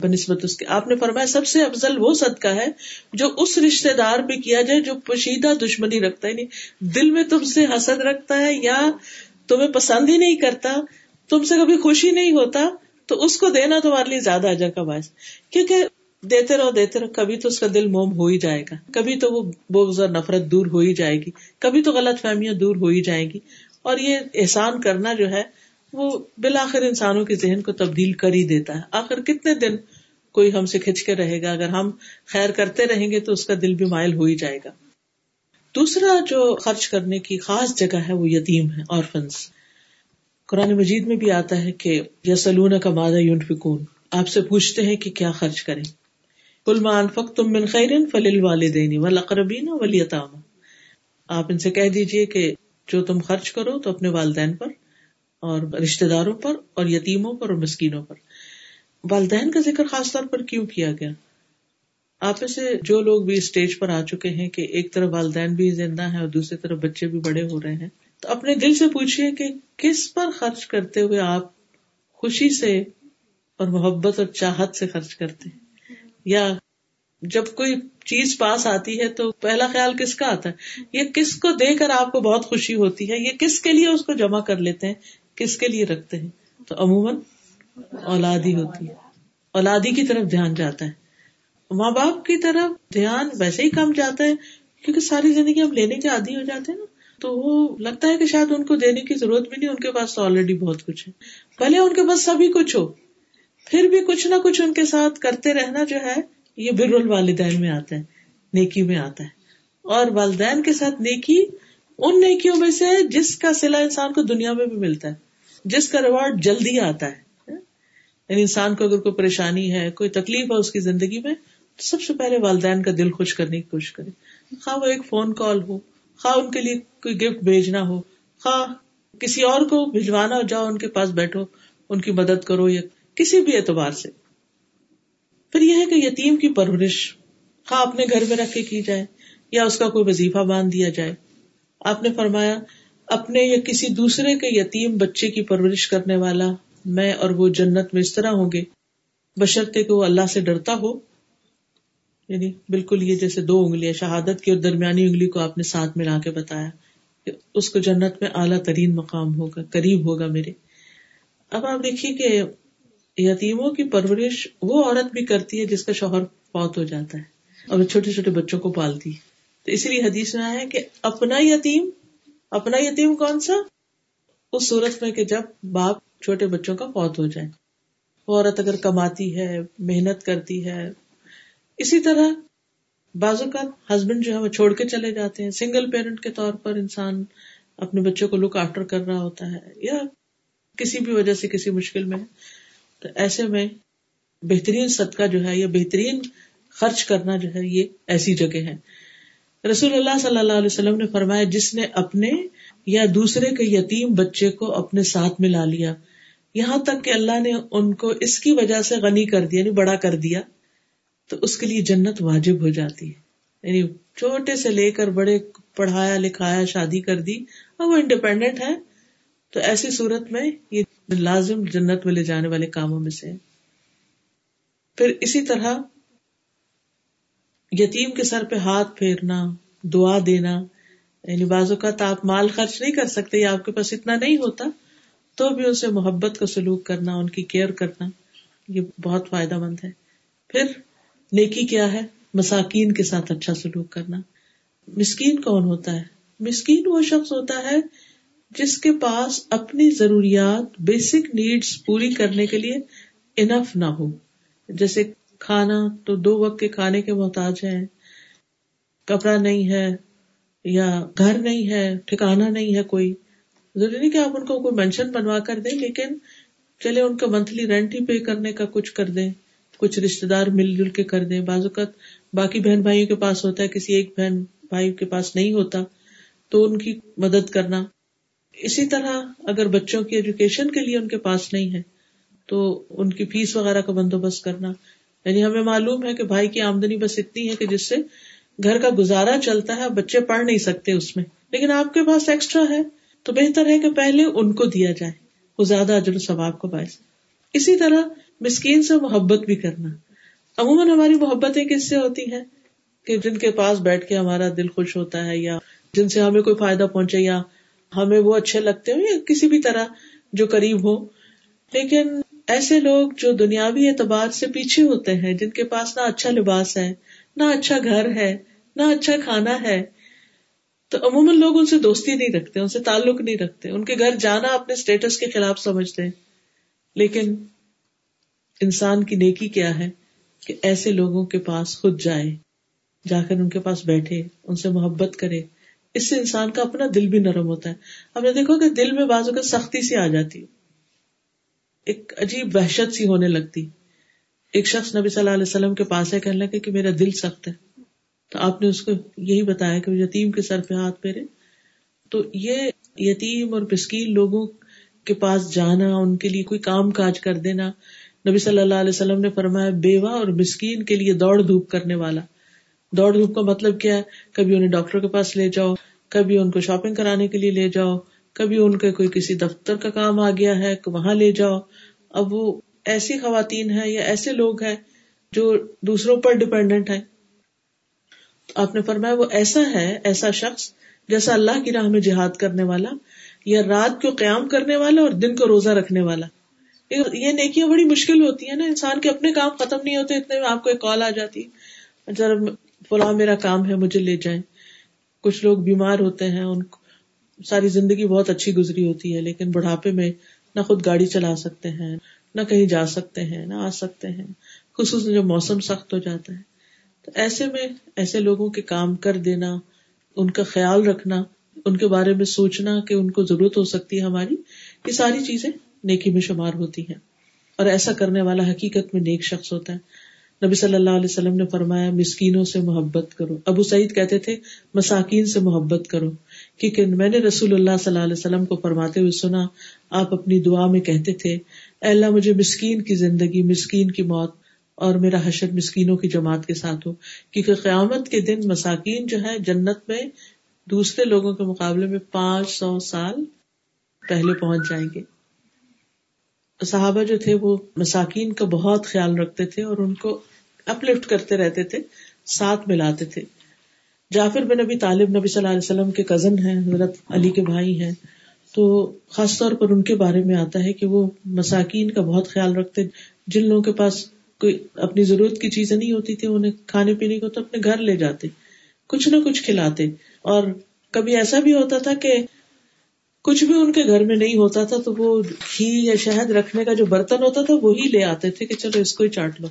بنسبت اس کے۔ آپ نے فرمایا سب سے افضل وہ صدقہ ہے جو اس رشتے دار پہ کیا جائے جو پوشیدہ دشمنی رکھتا ہے نہیں۔ دل میں تم سے حسد رکھتا ہے یا تمہیں پسند ہی نہیں کرتا، تم سے کبھی خوشی نہیں ہوتا، تو اس کو دینا تمہارے لیے زیادہ اجر کا باعث۔ کیونکہ دیتے رہو دیتے رہو، کبھی تو اس کا دل موم ہو ہی جائے گا۔ کبھی تو وہ بغض اور نفرت دور ہو ہی جائے گی۔ کبھی تو غلط فہمیاں دور ہو ہی جائیں گی۔ اور یہ احسان کرنا جو ہے وہ بالآخر انسانوں کے ذہن کو تبدیل کر ہی دیتا ہے۔ آخر کتنے دن کوئی ہم سے کھچ کے رہے گا؟ اگر ہم خیر کرتے رہیں گے تو اس کا دل بھی مائل ہو ہی جائے گا۔ دوسرا جو خرچ کرنے کی خاص جگہ ہے وہ یتیم ہے اور قرآن مجید میں بھی آتا ہے کہ یسلون کا مادہ یون فکون آپ سے پوچھتے ہیں کہ کیا خرچ کریں۔ کلمان فخ تم من خیرن فلیل والدین ولاقربین ولیتام آپ ان سے کہہ دیجیے کہ جو تم خرچ کرو تو اپنے والدین پر۔ اور رشتے داروں پر اور یتیموں پر اور مسکینوں پر۔ والدین کا ذکر خاص طور پر کیوں کیا گیا؟ آپ سے جو لوگ بھی اسٹیج پر آ چکے ہیں کہ ایک طرف والدین بھی زندہ ہیں اور دوسری طرف بچے بھی بڑے ہو رہے ہیں، تو اپنے دل سے پوچھیے کہ کس پر خرچ کرتے ہوئے آپ خوشی سے اور محبت اور چاہت سے خرچ کرتے ہیں؟ یا جب کوئی چیز پاس آتی ہے تو پہلا خیال کس کا آتا ہے؟ یہ کس کو دے کر آپ کو بہت خوشی ہوتی ہے؟ یہ کس کے لیے اس کو جمع کر لیتے ہیں؟ کس کے لیے رکھتے ہیں؟ تو عموماً اولادی ہوتی ہے۔ اولادی کی طرف دھیان جاتا ہے۔ ماں باپ کی طرف دھیان ویسے ہی کم جاتا ہے، کیونکہ ساری زندگی ہم لینے کے عادی ہو جاتے ہیں نا۔ تو وہ لگتا ہے کہ شاید ان کو دینے کی ضرورت بھی نہیں، ان کے پاس تو آلریڈی بہت کچھ ہے۔ پہلے ان کے پاس سبھی کچھ ہو، پھر بھی کچھ نہ کچھ ان کے ساتھ کرتے رہنا جو ہے، یہ بر الوالدین میں آتا ہے نیکی میں آتا ہے۔ اور والدین کے ساتھ نیکی، ان نیکیوں میں سے جس کا سلا انسان کو دنیا میں بھی ملتا ہے۔ جس کا ریوارڈ جلدی آتا ہے یعنی انسان کو اگر کوئی پریشانی ہے، کوئی تکلیف ہے اس کی زندگی میں، تو سب سے پہلے والدین کا دل خوش کرنے کی کوشش کرے خواہ وہ ایک فون کال ہو، خواہ ان کے لیے کوئی گفٹ بھیجنا ہو، خواہ کسی اور کو بھجوانا ہو جاؤ، ان کے پاس بیٹھو، ان کی مدد کرو یا کسی بھی اعتبار سے۔ پھر یہ ہے کہ یتیم کی پرورش، خواہ اپنے گھر میں رکھ کے کی جائے یا اس کا کوئی وظیفہ باندھ دیا جائے۔ آپ نے فرمایا اپنے یا کسی دوسرے کے یتیم بچے کی پرورش کرنے والا میں اور وہ جنت میں اس طرح ہوں گے، بشرطے کہ وہ اللہ سے ڈرتا ہو۔ یعنی بالکل یہ جیسے دو انگلیاں، شہادت کی اور درمیانی انگلی کو آپ نے ساتھ ملا کے بتایا کہ اس کو جنت میں اعلیٰ ترین مقام ہوگا، قریب ہوگا میرے۔ اب آپ دیکھیے کہ یتیموں کی پرورش وہ عورت بھی کرتی ہے جس کا شوہر فوت ہو جاتا ہے اور وہ چھوٹے چھوٹے بچوں کو پالتی ہے۔ تو اسی لیے حدیث میں آیا کہ اپنا یتیم اپنا یتیم کون سا؟ اس صورت میں کہ جب باپ چھوٹے بچوں کا فوت ہو جائے۔ عورت اگر کماتی ہے، محنت کرتی ہے، اسی طرح بازو کا ہسبینڈ جو ہے وہ چھوڑ کے چلے جاتے ہیں۔ سنگل پیرنٹ کے طور پر انسان اپنے بچوں کو لک آفٹر کر رہا ہوتا ہے یا کسی بھی وجہ سے کسی مشکل میں۔ تو ایسے میں بہترین صدقہ جو ہے یا بہترین خرچ کرنا جو ہے یہ ایسی جگہ ہے۔ رسول اللہ صلی اللہ علیہ وسلم نے فرمایا، جس نے اپنے یا دوسرے کے یتیم بچے کو اپنے ساتھ ملا لیا، یہاں تک کہ اللہ نے ان کو اس کی وجہ سے غنی کر دیا یعنی بڑا کر دیا، تو اس کے لیے جنت واجب ہو جاتی ہے۔ یعنی چھوٹے سے لے کر بڑے پڑھایا لکھایا شادی کر دی اور وہ انڈیپینڈنٹ ہے، تو ایسی صورت میں یہ لازم جنت میں لے جانے والے کاموں میں سے پھر اسی طرح یتیم کے سر پہ ہاتھ پھیرنا، دعا دینا یعنی بعض اوقات آپ مال خرچ نہیں کر سکتے یا آپ کے پاس اتنا نہیں ہوتا، تو بھی ان سے محبت کا سلوک کرنا، ان کی کیئر کرنا، یہ بہت فائدہ مند ہے۔ پھر نیکی کیا ہے؟ مساکین کے ساتھ اچھا سلوک کرنا۔ مسکین کون ہوتا ہے؟ مسکین وہ شخص ہوتا ہے جس کے پاس اپنی ضروریات بیسک نیڈس پوری کرنے کے لیے انف نہ ہو۔ جیسے کھانا تو دو وقت کے کھانے کے محتاج ہیں۔ کپڑا نہیں ہے یا گھر نہیں ہے ٹھکانا نہیں ہے کوئی۔ ضروری نہیں کہ آپ ان کو کوئی مینشن بنوا کر دیں، لیکن چلے ان کا منتھلی رینٹ ہی پے کرنے کا کچھ کر دیں، کچھ رشتے دار مل جل کے کر دیں۔ بعض اوقات باقی بہن بھائیوں کے پاس ہوتا ہے، کسی ایک بہن بھائی کے پاس نہیں ہوتا، تو ان کی مدد کرنا۔ اسی طرح اگر بچوں کی ایجوکیشن کے لیے ان کے پاس نہیں ہے، تو ان کی فیس وغیرہ کا بندوبست کرنا۔ یعنی ہمیں معلوم ہے کہ بھائی کی آمدنی بس اتنی ہے کہ جس سے گھر کا گزارا چلتا ہے، بچے پڑھ نہیں سکتے اس میں۔ لیکن آپ کے پاس ایکسٹرا ہے، تو بہتر ہے کہ پہلے ان کو دیا جائے، وہ زیادہ اجر ثواب کو باعث۔ اسی طرح مسکین سے محبت بھی کرنا۔ عموماً ہماری محبتیں کس سے ہوتی ہیں؟ کہ جن کے پاس بیٹھ کے ہمارا دل خوش ہوتا ہے، یا جن سے ہمیں کوئی فائدہ پہنچے، یا ہمیں وہ اچھے لگتے ہو یا کسی بھی طرح جو قریب ہو۔ لیکن ایسے لوگ جو دنیاوی اعتبار سے پیچھے ہوتے ہیں، جن کے پاس نہ اچھا لباس ہے، نہ اچھا گھر ہے، نہ اچھا کھانا ہے، تو عموماً لوگ ان سے دوستی نہیں رکھتے، ان سے تعلق نہیں رکھتے۔ ان کے گھر جانا اپنے اسٹیٹس کے خلاف سمجھتے ہیں۔ لیکن انسان کی نیکی کیا ہے؟ کہ ایسے لوگوں کے پاس خود جائے، جا کر ان کے پاس بیٹھے، ان سے محبت کرے۔ اس سے انسان کا اپنا دل بھی نرم ہوتا ہے۔ ہم نے دیکھو کہ دل میں بازو کا سختی سے آ جاتی ایک عجیب وحشت سی ہونے لگتی۔ ایک شخص نبی صلی اللہ علیہ وسلم کے پاس ہے، کہنے لگے کہ میرا دل سخت ہے۔ تو آپ نے اس کو یہی بتایا کہ یتیم کے سر پہ ہاتھ پھیرے۔ تو یہ یتیم اور پسکیل لوگوں کے پاس جانا، ان کے لیے کوئی کام کاج کر دینا۔ نبی صلی اللہ علیہ وسلم نے فرمایا، بیوہ اور مسکین کے لیے دوڑ دھوپ کرنے والا۔ دوڑ دھوپ کا مطلب کیا ہے؟ کبھی انہیں ڈاکٹر کے پاس لے جاؤ، کبھی ان کو شاپنگ کرانے کے لیے لے جاؤ۔ کبھی ان کے کوئی کسی دفتر کا کام آ گیا ہے وہاں لے جاؤ۔ اب وہ ایسی خواتین ہیں یا ایسے لوگ ہیں جو دوسروں پر ڈپینڈنٹ ہے آپ نے فرمایا وہ ایسا ہے، ایسا شخص جیسا اللہ کی راہ میں جہاد کرنے والا یا رات کو قیام کرنے والا اور دن کو روزہ رکھنے والا۔ یہ نیکیاں بڑی مشکل ہوتی ہیں نا۔ انسان کے اپنے کام ختم نہیں ہوتے، اتنے میں آپ کو ایک کال آ جاتی ذرا فلاں میرا کام ہے مجھے لے جائیں۔ کچھ لوگ بیمار ہوتے ہیں، ان کو ساری زندگی بہت اچھی گزری ہوتی ہے، لیکن بڑھاپے میں نہ خود گاڑی چلا سکتے ہیں، نہ کہیں جا سکتے ہیں، نہ آ سکتے ہیں، خصوصاً جو موسم سخت ہو جاتا ہے۔ تو ایسے میں ایسے لوگوں کے کام کر دینا، ان کا خیال رکھنا، ان کے بارے میں سوچنا کہ ان کو ضرورت ہو سکتی ہے ہماری، یہ ساری چیزیں نیکی میں شمار ہوتی ہیں۔ اور ایسا کرنے والا حقیقت میں نیک شخص ہوتا ہے۔ نبی صلی اللہ علیہ وسلم نے فرمایا، مسکینوں سے محبت کرو۔ ابو سعید کہتے تھے، مساکین سے محبت کرو۔ کیونکہ میں نے رسول اللہ صلی اللہ علیہ وسلم کو فرماتے ہوئے سنا، آپ اپنی دعا میں کہتے تھے، اے اللہ مجھے مسکین کی زندگی، مسکین کی موت اور میرا حشر مسکینوں کی جماعت کے ساتھ ہو۔ کیونکہ قیامت کے دن مساکین جو ہے جنت میں دوسرے لوگوں کے مقابلے میں پانچ سو سال پہلے پہنچ جائیں گے۔ صحابہ جو تھے وہ مساکین کا بہت خیال رکھتے تھے اور ان کو اپ لفٹ کرتے رہتے تھے، ساتھ ملاتے تھے۔ جعفر بن نبی طالب نبی صلی اللہ علیہ وسلم کے کزن ہیں، حضرت علی کے بھائی ہیں۔ تو خاص طور پر ان کے بارے میں آتا ہے کہ وہ مساکین کا بہت خیال رکھتے۔ جن لوگوں کے پاس کوئی اپنی ضرورت کی چیزیں نہیں ہوتی تھی انہیں کھانے پینے کو تو اپنے گھر لے جاتے، کچھ نہ کچھ کھلاتے۔ اور کبھی ایسا بھی ہوتا تھا کہ کچھ بھی ان کے گھر میں نہیں ہوتا تھا تو وہ گھی یا شہد رکھنے کا جو برتن ہوتا تھا وہی لے آتے تھے کہ چلو اس کو ہی چاٹ لو۔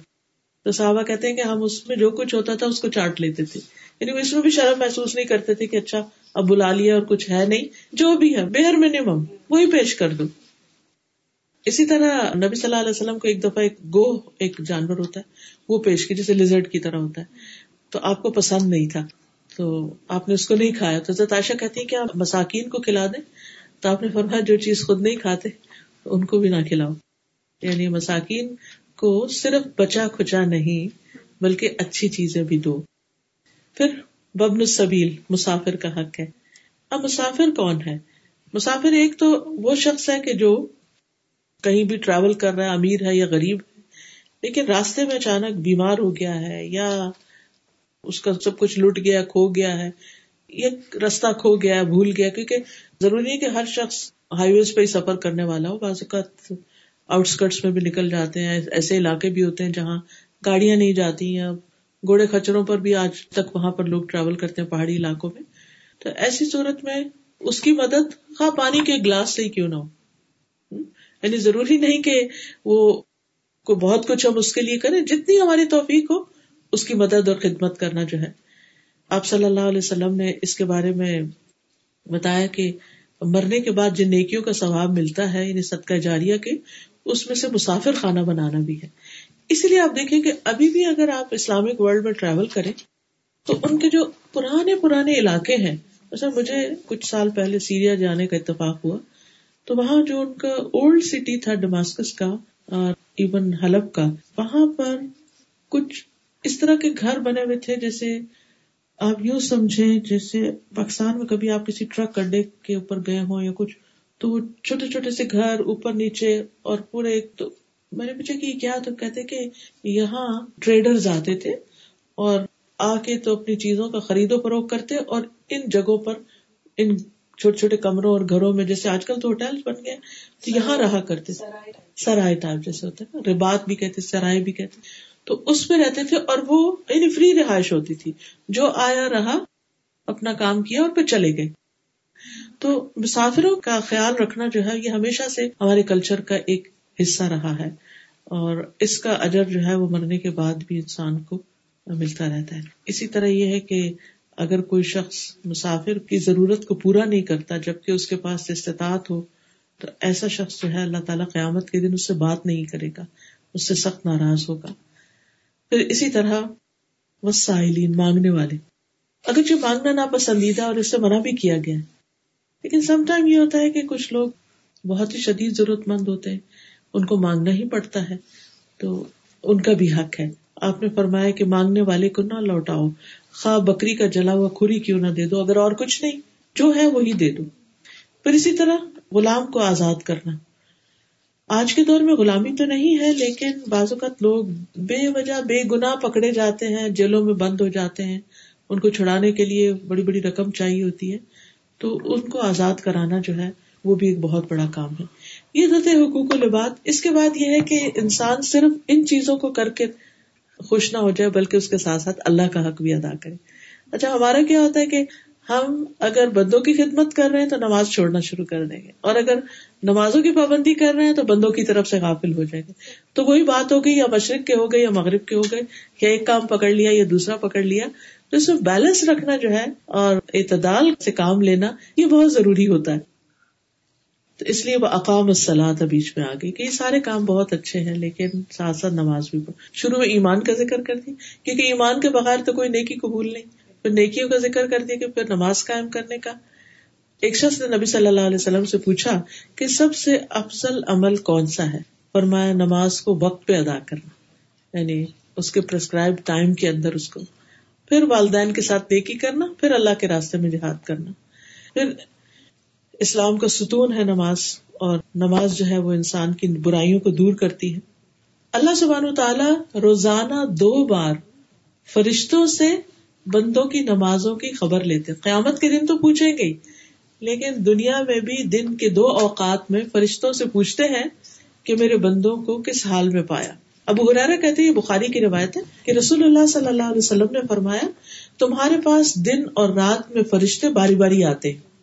تو صحابہ کہتے ہیں کہ ہم اس میں جو کچھ ہوتا تھا اس کو چاٹ لیتے تھے۔ یعنی اس میں بھی شرم محسوس نہیں کرتے تھے کہ اچھا اب بلا لیا اور کچھ ہے نہیں، جو بھی ہے بےر منیمم وہی پیش کر دو۔ اسی طرح نبی صلی اللہ علیہ وسلم کو ایک دفعہ ایک گو ایک جانور ہوتا ہے، وہ پیش کی جیسے لزرٹ کی طرح ہوتا ہے۔ تو آپ کو پسند نہیں تھا، تو آپ نے اس کو نہیں کھایا۔ تو زتاشا کہتی ہے کہ آپ مساکین کو کھلا دیں۔ تو آپ نے فرمایا، جو چیز خود نہیں کھاتے، ان کو بھی نہ کھلاؤ۔ یعنی مساکین کو صرف بچا کھچا نہیں، بلکہ اچھی چیزیں بھی دو۔ پھر ببن السبیل، مسافر کا حق ہے۔ اب مسافر کون ہے؟ مسافر ایک تو وہ شخص ہے کہ جو کہیں بھی ٹریول کر رہا ہے، امیر ہے یا غریب ہے، لیکن راستے میں اچانک بیمار ہو گیا ہے یا اس کا سب کچھ لٹ گیا، کھو گیا ہے یہ رستہ کھو گیا، بھول گیا، کیونکہ ضروری ہے کہ ہر شخص ہائی ویز پہ ہی سفر کرنے والا ہو۔ بعض اوقات آؤٹسکٹس میں بھی نکل جاتے ہیں، ایسے علاقے بھی ہوتے ہیں جہاں گاڑیاں نہیں جاتی ہیں گوڑے کچروں پر بھی آج تک وہاں پر لوگ ٹریول کرتے ہیں پہاڑی علاقوں میں۔ تو ایسی صورت میں اس کی مدد، خواہ پانی کے گلاس سے ہی کیوں نہ ہو۔ یعنی ضروری نہیں کہ وہ کو بہت کچھ ہم اس کے لیے کریں، جتنی ہماری توفیق ہو، اس کی مدد اور خدمت کرنا جو ہے۔ آپ صلی اللہ علیہ وسلم نے اس کے بارے میں بتایا کہ مرنے کے بعد جن نیکیوں کا ثواب ملتا ہے یعنی صدقہ جاریہ کے، اس میں سے مسافر خانہ بنانا بھی ہے۔ اسی لیے آپ دیکھیں کہ ابھی بھی اگر آپ اسلامک ورلڈ میں ٹریول کریں، تو ان کے جو پرانے پرانے علاقے ہیں، مثلا مجھے کچھ سال پہلے سیریا جانے کا اتفاق ہوا، تو وہاں جو ان کا اولڈ سٹی تھا ڈماسکس کا اور ایون حلب کا، وہاں پر کچھ اس طرح کے گھر بنے ہوئے تھے، جیسے آپ یوں سمجھیں، جیسے پاکستان میں کبھی آپ کسی ٹرک اڈے کے اوپر گئے ہوں یا کچھ، تو وہ چھوٹے چھوٹے سے گھر اوپر نیچے اور پورے ایک تو میں نے پوچھا کہ کیا تو کہتے کہ یہاں ٹریڈرز آتے تھے اور آ کے تو اپنی چیزوں کا خرید و فروخت کرتے اور ان جگہوں پر ان چھوٹے چھوٹے کمروں اور گھروں میں جیسے آج کل تو ہوٹل بن گئے تو یہاں رہا کرتے سرائے ٹائپ جیسے ہوتے نا ربات بھی کہتے سرائے بھی کہتے تو اس میں رہتے تھے اور وہ یعنی فری رہائش ہوتی تھی۔ جو آیا رہا اپنا کام کیا اور پھر چلے گئے۔ تو مسافروں کا خیال رکھنا جو ہے یہ ہمیشہ سے ہمارے کلچر کا ایک حصہ رہا ہے اور اس کا اجر جو ہے وہ مرنے کے بعد بھی انسان کو ملتا رہتا ہے۔ اسی طرح یہ ہے کہ اگر کوئی شخص مسافر کی ضرورت کو پورا نہیں کرتا، جبکہ اس کے پاس استطاعت ہو، تو ایسا شخص جو ہے اللہ تعالیٰ قیامت کے دن اس سے بات نہیں کرے گا، اس سے سخت ناراض ہوگا۔ پھر اسی طرح وسائلین، مانگنے والے۔ اگر جو مانگنا ناپسندیدہ اور اس سے منع بھی کیا گیا لیکن سم ٹائم یہ ہوتا ہے کہ کچھ لوگ بہت ہی شدید ضرورت مند ہوتے ہیں۔ ان کو مانگنا ہی پڑتا ہے۔ تو ان کا بھی حق ہے۔ آپ نے فرمایا کہ مانگنے والے کو نہ لوٹاؤ۔ خواہ بکری کا جلا ہوا کھری کیوں نہ دے دو، اگر اور کچھ نہیں، جو ہے وہی دے دو۔ پھر اسی طرح غلام کو آزاد کرنا۔ آج کے دور میں غلامی تو نہیں ہے، لیکن بعض اوقات لوگ بے وجہ، بے گنا پکڑے جاتے ہیں، جیلوں میں بند ہو جاتے ہیں۔ ان کو چھڑانے کے لیے بڑی بڑی رقم چاہیے ہوتی ہے۔ تو ان کو آزاد کرانا جو ہے، وہ بھی ایک بہت بڑا کام ہے۔ یہ ہوتے حقوق و لباد اس کے بعد یہ ہے کہ انسان صرف ان چیزوں کو کر کے خوش نہ ہو جائے، بلکہ اس کے ساتھ ساتھ اللہ کا حق بھی ادا کرے۔ اچھا ہمارا کیا ہوتا ہے کہ ہم اگر بندوں کی خدمت کر رہے ہیں تو نماز چھوڑنا شروع کر دیں گے، اور اگر نمازوں کی پابندی کر رہے ہیں تو بندوں کی طرف سے غافل ہو جائیں گے۔ تو وہی بات ہو گئی، یا مشرق کے ہو گئے، یا مغرب کے ہو گئے، یا ایک کام پکڑ لیا، یا دوسرا پکڑ لیا۔ تو اس میں بیلنس رکھنا جو ہے اور اعتدال سے کام لینا، یہ بہت ضروری ہوتا ہے۔ تو اس لیے وہ اقام السلاد بیچ میں آ گئی کہ یہ سارے کام بہت اچھے ہیں، لیکن ساتھ ساتھ نماز بھی شروع میں ایمان کا ذکر کر دی، کیونکہ ایمان کے بغیر تو کوئی نیکی قبول نہیں۔ پھر نیکیوں کا ذکر کر دیا کہ پھر نماز قائم کرنے کا۔ ایک شخص نے نبی صلی اللہ علیہ وسلم سے پوچھا کہ سب سے افضل عمل کون سا ہے؟ فرمایا، نماز کو وقت پہ ادا کرنا یعنی اس کے پرسکرائب ٹائم کے اندر اس کو۔ پھر والدین کے ساتھ نیکی کرنا، پھر اللہ کے راستے میں جہاد کرنا۔ پھر اسلام کا ستون ہے نماز اور نماز جو ہے وہ انسان کی برائیوں کو دور کرتی ہے۔ اللہ سبحانہ تعالیٰ روزانہ دو بار فرشتوں سے بندوں کی نمازوں کی خبر لیتے قیامت کے دن تو پوچھیں گے لیکن دنیا میں بھی دن کے دو اوقات میں فرشتوں سے پوچھتے ہیں کہ میرے بندوں کو کس حال میں پایا۔ ابو حرارا کہتے یہ بخاری کی روایت ہے کہ رسول اللہ صلی اللہ علیہ وسلم نے فرمایا، تمہارے پاس دن اور رات میں فرشتے باری باری آتے ہیں۔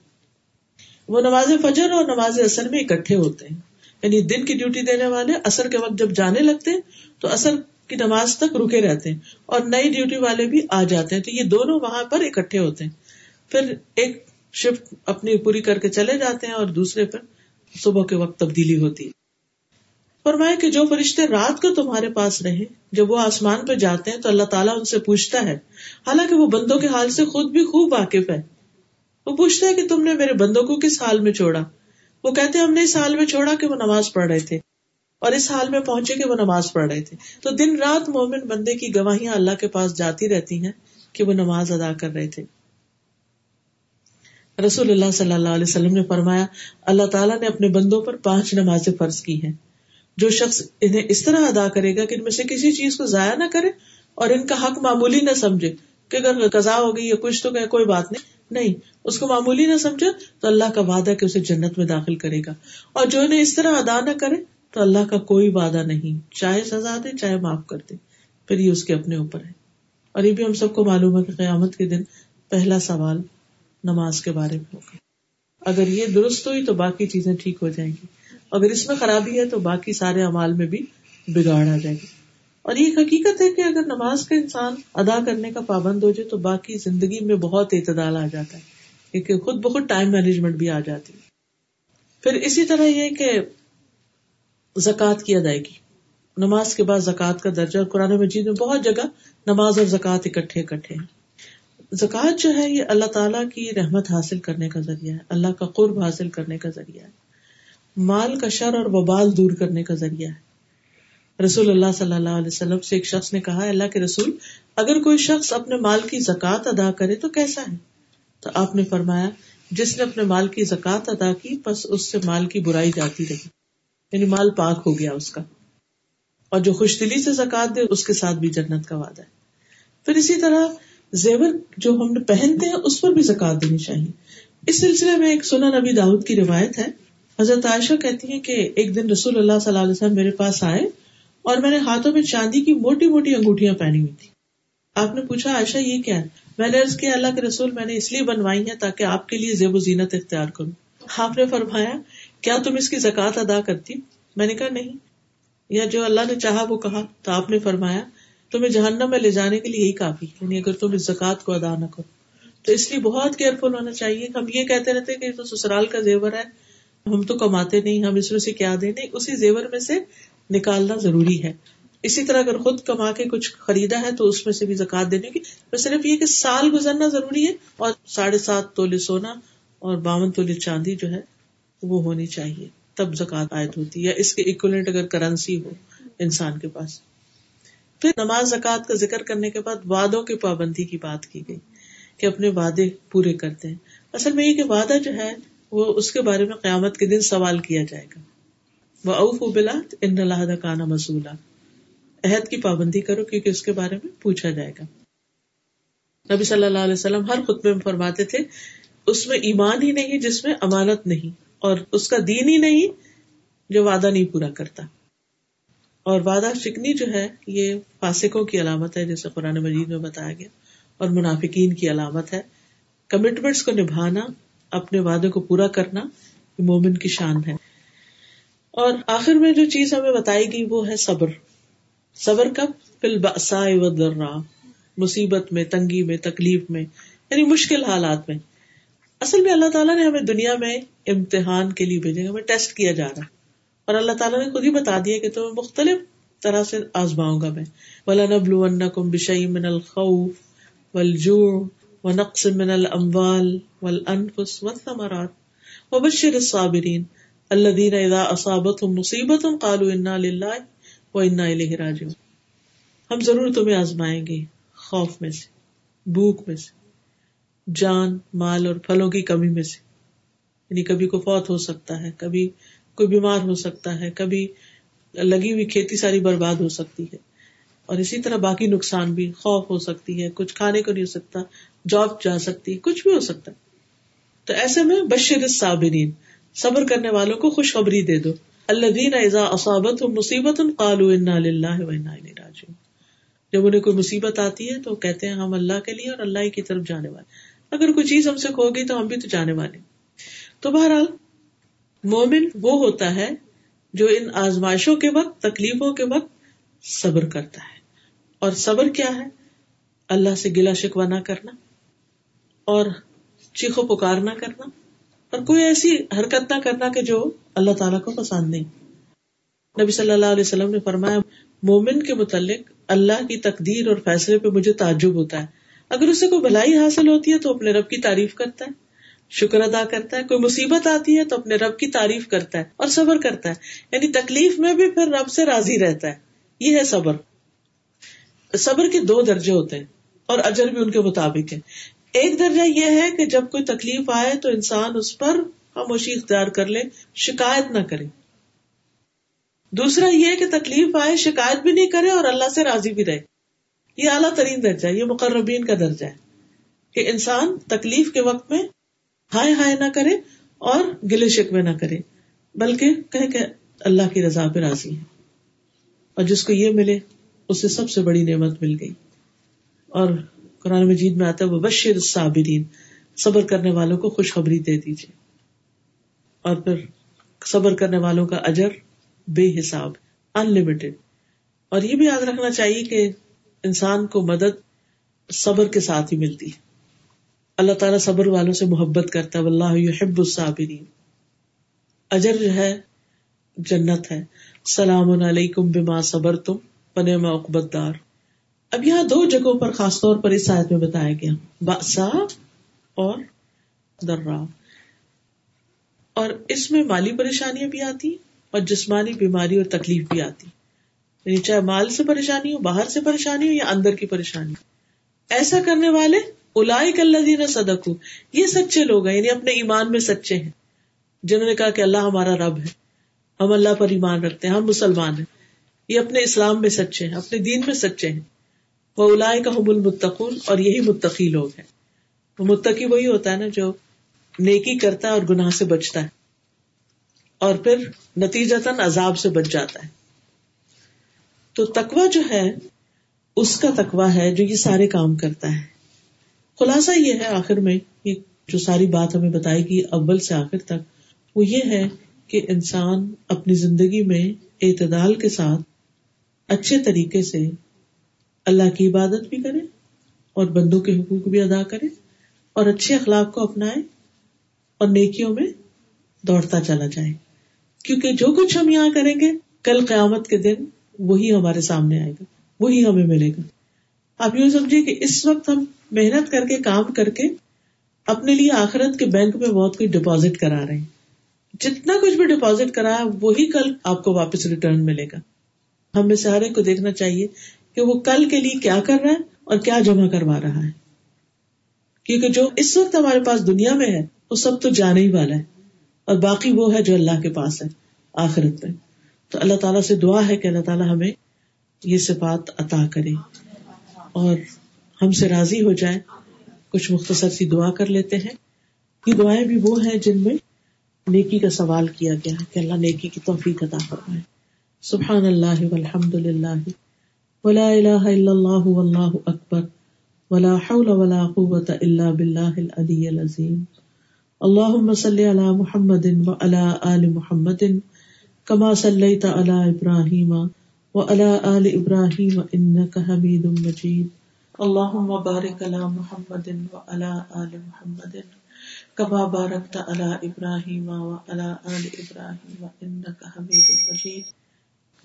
وہ نماز فجر اور نماز اثر میں اکٹھے ہوتے ہیں۔ یعنی دن کی ڈیوٹی دینے والے اثر کے وقت جب جانے لگتے ہیں تو اثر کی نماز تک رکے رہتے ہیں اور نئی ڈیوٹی والے بھی آ جاتے ہیں۔ تو یہ دونوں وہاں پر اکٹھے ہوتے ہیں۔ پھر ایک شفٹ اپنی پوری کر کے چلے جاتے ہیں اور دوسرے پر صبح کے وقت تبدیلی ہوتی ہے۔ فرمائے کہ جو فرشتے رات کو تمہارے پاس رہے، جب وہ آسمان پہ جاتے ہیں تو اللہ تعالیٰ ان سے پوچھتا ہے۔ حالانکہ وہ بندوں کے حال سے خود بھی خوب واقف ہے وہ پوچھتا ہے کہ تم نے میرے بندوں کو کس حال میں چھوڑا؟ وہ کہتے ہم نے اس حال میں چھوڑا کہ وہ نماز پڑھ رہے تھے اور اس حال میں پہنچے کہ وہ نماز پڑھ رہے تھے۔ تو دن رات مومن بندے کی گواہیاں اللہ کے پاس جاتی رہتی ہیں کہ وہ نماز ادا کر رہے تھے۔ رسول اللہ صلی اللہ علیہ وسلم نے فرمایا، اللہ تعالیٰ نے اپنے بندوں پر پانچ نمازیں فرض کی ہیں۔ جو شخص انہیں اس طرح ادا کرے گا کہ ان میں سے کسی چیز کو ضائع نہ کرے اور ان کا حق معمولی نہ سمجھے کہ اگر قزا ہو گئی یا کچھ تو کہ کوئی بات نہیں۔ نہیں، اس کو معمولی نہ سمجھے تو اللہ کا وعدہ کہ اسے جنت میں داخل کرے گا۔ اور جو انہیں اس طرح ادا نہ کرے تو اللہ کا کوئی وعدہ نہیں، چاہے سزا دے، چاہے معاف کر دے۔ پھر یہ اس کے اپنے اوپر ہے۔ اور یہ بھی ہم سب کو معلوم ہے کہ قیامت کے دن پہلا سوال نماز کے بارے میں ہوگا۔ اگر یہ درست ہوئی تو باقی چیزیں ٹھیک ہو جائیں گی۔ اگر اس میں خرابی ہے تو باقی سارے امال میں بھی بگاڑ آ جائے گی۔ اور یہ حقیقت ہے کہ اگر نماز کا انسان ادا کرنے کا پابند ہو جائے تو باقی زندگی میں بہت اعتدال آ جاتا ہے، کیونکہ خود بخود ٹائم مینجمنٹ بھی آ جاتی ہے۔ پھر اسی طرح یہ کہ زکوٰۃ کی ادائیگی۔ نماز کے بعد زکوٰۃ کا درجہ قرآن مجید میں بہت جگہ نماز اور زکوٰۃ اکٹھے اکٹھے ہیں۔ زکوٰۃ جو ہے، یہ اللہ تعالیٰ کی رحمت حاصل کرنے کا ذریعہ ہے، اللہ کا قرب حاصل کرنے کا ذریعہ ہے۔ مال کا شر اور وبال دور کرنے کا ذریعہ ہے۔ رسول اللہ صلی اللہ علیہ وسلم سے ایک شخص نے کہا، اللہ کے رسول، اگر کوئی شخص اپنے مال کی زکات ادا کرے تو کیسا ہے؟ تو آپ نے فرمایا، جس نے اپنے مال کی زکات ادا کی، بس اس سے مال کی برائی جاتی رہی۔ یعنی مال پاک ہو گیا اس کا۔ اور جو خوش دلی سے زکات دے، اس کے ساتھ بھی جنت کا وعدہ ہے۔ پھر اسی طرح زیور جو ہم نے پہنتے ہیں، اس پر بھی زکات دینی چاہیے۔ اس سلسلے میں ایک سنا نبی داؤد کی روایت ہے۔ حضرت عائشہ کہتی ہے کہ ایک دن رسول اللہ صلی اللہ علیہ وسلم میرے پاس آئے۔ اور میں نے ہاتھوں میں چاندی کی موٹی موٹی انگوٹیاں پہنی ہوئی تھی آپ نے پوچھا، عائشہ، یہ کیا ہے؟ میں نے کیا، اللہ کے رسول، میں نے اس لیے بنوائی ہے تاکہ آپ کے لیے زیب و زینت اختیار کروں۔ آپ نے فرمایا، کیا تم اس کی زکات ادا کرتی؟ میں نے کہا، نہیں۔ یا جو اللہ نے چاہا، وہ کہا۔ تو آپ نے فرمایا، تمہیں جہنم میں لے جانے کے لیے یہی کافی یعنی اگر تم اس زکات کو ادا نہ کرو۔ تو اس لیے بہت کیئرفل ہونا چاہیے۔ ہم یہ کہتے رہتے کہ تو سسرال کا زیور ہے، ہم تو کماتے نہیں، ہم اس میں سے کیا دیں؟ نہیں، اسی زیور میں سے نکالنا ضروری ہے۔ اسی طرح اگر خود کما کے کچھ خریدا ہے تو اس میں سے بھی زکات دینے کی۔ بس صرف یہ کہ سال گزرنا ضروری ہے اور ساڑھے سات تولے سونا اور باون تولے چاندی جو ہے وہ ہونی چاہیے۔ تب زکات عائد ہوتی ہے۔ اس کے اکولنٹ اگر کرنسی ہو انسان کے پاس۔ پھر نماز زکات کا ذکر کرنے کے بعد وعدوں کی پابندی کی بات کی گئی کہ اپنے وعدے پورے کرتے ہیں اصل میں یہ کہ وعدہ جو ہے وہ اس کے بارے میں قیامت کے دن سوال کیا جائے گا۔ وہ اوف بلا ان اللہ کانا مسولہ عہد کی پابندی کرو کیونکہ اس کے بارے میں پوچھا جائے گا۔ نبی صلی اللہ علیہ وسلم ہر خطبے میں فرماتے تھے، اس میں ایمان ہی نہیں جس میں امانت نہیں، اور اس کا دین ہی نہیں جو وعدہ نہیں پورا کرتا۔ اور وعدہ شکنی جو ہے، یہ فاسکوں کی علامت ہے، جیسے قرآن مجید میں بتایا گیا، اور منافقین کی علامت ہے۔ کمٹمنٹس کو نبھانا، اپنے وعدے کو پورا کرنا، یہ مومن کی شان ہے۔ اور آخر میں جو چیز ہمیں بتائی گئی وہ ہے صبر۔ صبر کب؟ فل درا مصیبت میں، تنگی میں، تکلیف میں یعنی مشکل حالات میں۔ اصل میں اللہ تعالیٰ نے ہمیں دنیا میں امتحان کے لیے بھیجے ہمیں ٹیسٹ کیا جا رہا اور اللہ تعالیٰ نے خود ہی بتا دیا کہ تمہیں مختلف طرح سے آزماؤں گا میں۔ ولا نبل کم بشئی من الخوف والجوع ونقص من الاموال والانفس والثمرات وبشر الصابرین الذين اذا اصابتهم مصیبت قالوا انا لله وانا راجعون. ہم ضرور تمہیں آزمائیں گے، خوف میں سے، بھوک میں سے، جان، مال اور پھلوں کی کمی میں سے۔ یعنی کبھی کو فوت ہو سکتا ہے، کبھی کوئی بیمار ہو سکتا ہے، کبھی لگی ہوئی کھیتی ساری برباد ہو سکتی ہے۔ اور اسی طرح باقی نقصان بھی، خوف ہو سکتی ہے، کچھ کھانے کو نہیں ہو سکتا، جاب جا سکتی، کچھ بھی ہو سکتا۔ تو ایسے میں بشر صابرین صبر کرنے والوں کو خوشخبری دے دو۔ اللہ دین ایزا اصابت مصیبت قالو انا للہ و انا راجعون۔ جب انہیں کوئی مصیبت آتی ہے تو کہتے ہیں، ہم اللہ کے لیے اور اللہ کی طرف جانے والے۔ اگر کوئی چیز ہم سے کھو گئی تو ہم بھی تو جانے والے۔ تو بہرحال، مومن وہ ہوتا ہے جو ان آزمائشوں کے وقت، تکلیفوں کے وقت صبر کرتا ہے۔ اور صبر کیا ہے؟ اللہ سے گلا شکوا نہ کرنا اور چیخو پکار نہ کرنا۔ اور کوئی ایسی حرکت نہ کرنا کہ جو اللہ تعالیٰ کو پسند نہیں۔ نبی صلی اللہ علیہ وسلم نے فرمایا، مومن کے متعلق اللہ کی تقدیر اور فیصلے پہ مجھے تعجب ہوتا ہے۔ اگر اسے کوئی بھلائی حاصل ہوتی ہے تو اپنے رب کی تعریف کرتا ہے، شکر ادا کرتا ہے۔ کوئی مصیبت آتی ہے تو اپنے رب کی تعریف کرتا ہے اور صبر کرتا ہے۔ یعنی تکلیف میں بھی پھر رب سے راضی رہتا ہے۔ یہ ہے صبر۔ صبر کے دو درجے ہوتے ہیں اور اجر بھی ان کے مطابق ہے۔ ایک درجہ یہ ہے کہ جب کوئی تکلیف آئے تو انسان اس پر خاموشی اختیار کر لے، شکایت نہ کرے۔ دوسرا یہ کہ تکلیف آئے، شکایت بھی نہیں کرے اور اللہ سے راضی بھی رہے۔ یہ اعلیٰ ترین درجہ یہ مقربین کا درجہ ہے۔ کہ انسان تکلیف کے وقت میں ہائے ہائے نہ کرے اور گلے شکوے نہ کرے، بلکہ کہ کہ اللہ کی رضا پہ راضی ہے۔ اور جس کو یہ ملے، اسے سب سے بڑی نعمت مل گئی۔ اور قرآن مجید میں آتا ہے وہ بشیر صابرین صبر کرنے والوں کو خوشخبری دے دیجیے اور پھر صبر کرنے والوں کا اجر بے حساب ان لمیٹڈ اور یہ بھی یاد رکھنا چاہیے کہ انسان کو مدد صبر کے ساتھ ہی ملتی ہے۔ اللہ تعالیٰ صبر والوں سے محبت کرتا ہے اللہ یحب الصابرین اجر جو ہے، جنت ہے۔ سلام علیکم بما صبر تم پن عقبت دار۔ اب یہاں دو جگہوں پر خاص طور پر اس آیت میں بتایا گیا باسا اور درا اور اس میں مالی پریشانیاں بھی آتی اور جسمانی بیماری اور تکلیف بھی آتی۔ یعنی چاہے مال سے پریشانی ہو، باہر سے پریشانی ہو یا اندر کی پریشانی۔ ایسا کرنے والے الاک اللہ دینا صدق یہ سچے لوگ ہیں یعنی اپنے ایمان میں سچے ہیں۔ جنہوں نے کہا کہ اللہ ہمارا رب ہے۔ ہم اللہ پر ایمان رکھتے ہیں، ہم مسلمان ہیں۔ یہ اپنے اسلام میں سچے ہیں، اپنے دین میں سچے ہیں۔ وہ الاائے کا حب المتقون اور یہی متقی لوگ ہیں۔ وہ متقی وہی ہوتا ہے نا جو نیکی کرتا ہے اور گناہ سے بچتا ہے۔ اور پھر نتیجتاً عذاب سے بچ جاتا ہے۔ تو تقوا جو ہے، اس کا تقوا ہے جو یہ سارے کام کرتا ہے۔ خلاصہ یہ ہے آخر میں جو ساری بات ہمیں بتائے گی اول سے آخر تک، وہ یہ ہے کہ انسان اپنی زندگی میں اعتدال کے ساتھ اچھے طریقے سے اللہ کی عبادت بھی کرے اور بندوں کے حقوق بھی ادا کرے اور اچھے اخلاق کو اپنائے اور نیکیوں میں دوڑتا چلا جائے۔ کیونکہ جو کچھ ہم یہاں کریں گے، کل قیامت کے دن وہی ہمارے سامنے آئے گا، وہی ہمیں ملے گا۔ آپ یوں سمجھے کہ اس وقت ہم محنت کر کے، کام کر کے اپنے لیے آخرت کے بینک میں بہت کچھ ڈپازٹ کرا رہے ہیں۔ جتنا کچھ بھی ڈپازٹ کرا وہی کل آپ کو واپس ریٹرن ملے گا۔ ہمیں سارے کو دیکھنا چاہیے کہ وہ کل کے لیے کیا کر رہا ہے اور کیا جمع کروا رہا ہے۔ کیونکہ جو اس وقت ہمارے پاس دنیا میں ہے، وہ سب تو جانے ہی والا ہے۔ اور باقی وہ ہے جو اللہ کے پاس ہے، آخرت میں۔ تو اللہ تعالیٰ سے دعا ہے کہ اللہ تعالیٰ ہمیں یہ صفات عطا کرے اور ہم سے راضی ہو جائے کچھ مختصر سی دعا کر لیتے ہیں۔ یہ دعائیں بھی وہ ہیں جن میں نیکی کا سوال کیا گیا ہے کہ اللہ نیکی کی توفیق عطا فرمائے۔ سبحان اللہ والحمد للہ۔ ولا الہ الا اللہ واللہ اکبر ولا حول ولا قوة الا باللہ العلی العظیم اللہم صلی علی محمد وعلی آل محمد کما صلیت علی ابراہیم وعلی آل ابراہیم انکا حمید مجید اللہم بارک علی محمد وعلی آل محمد کما بارکت علی ابراہیم وعلی آل ابراہیم انکا حمید مجید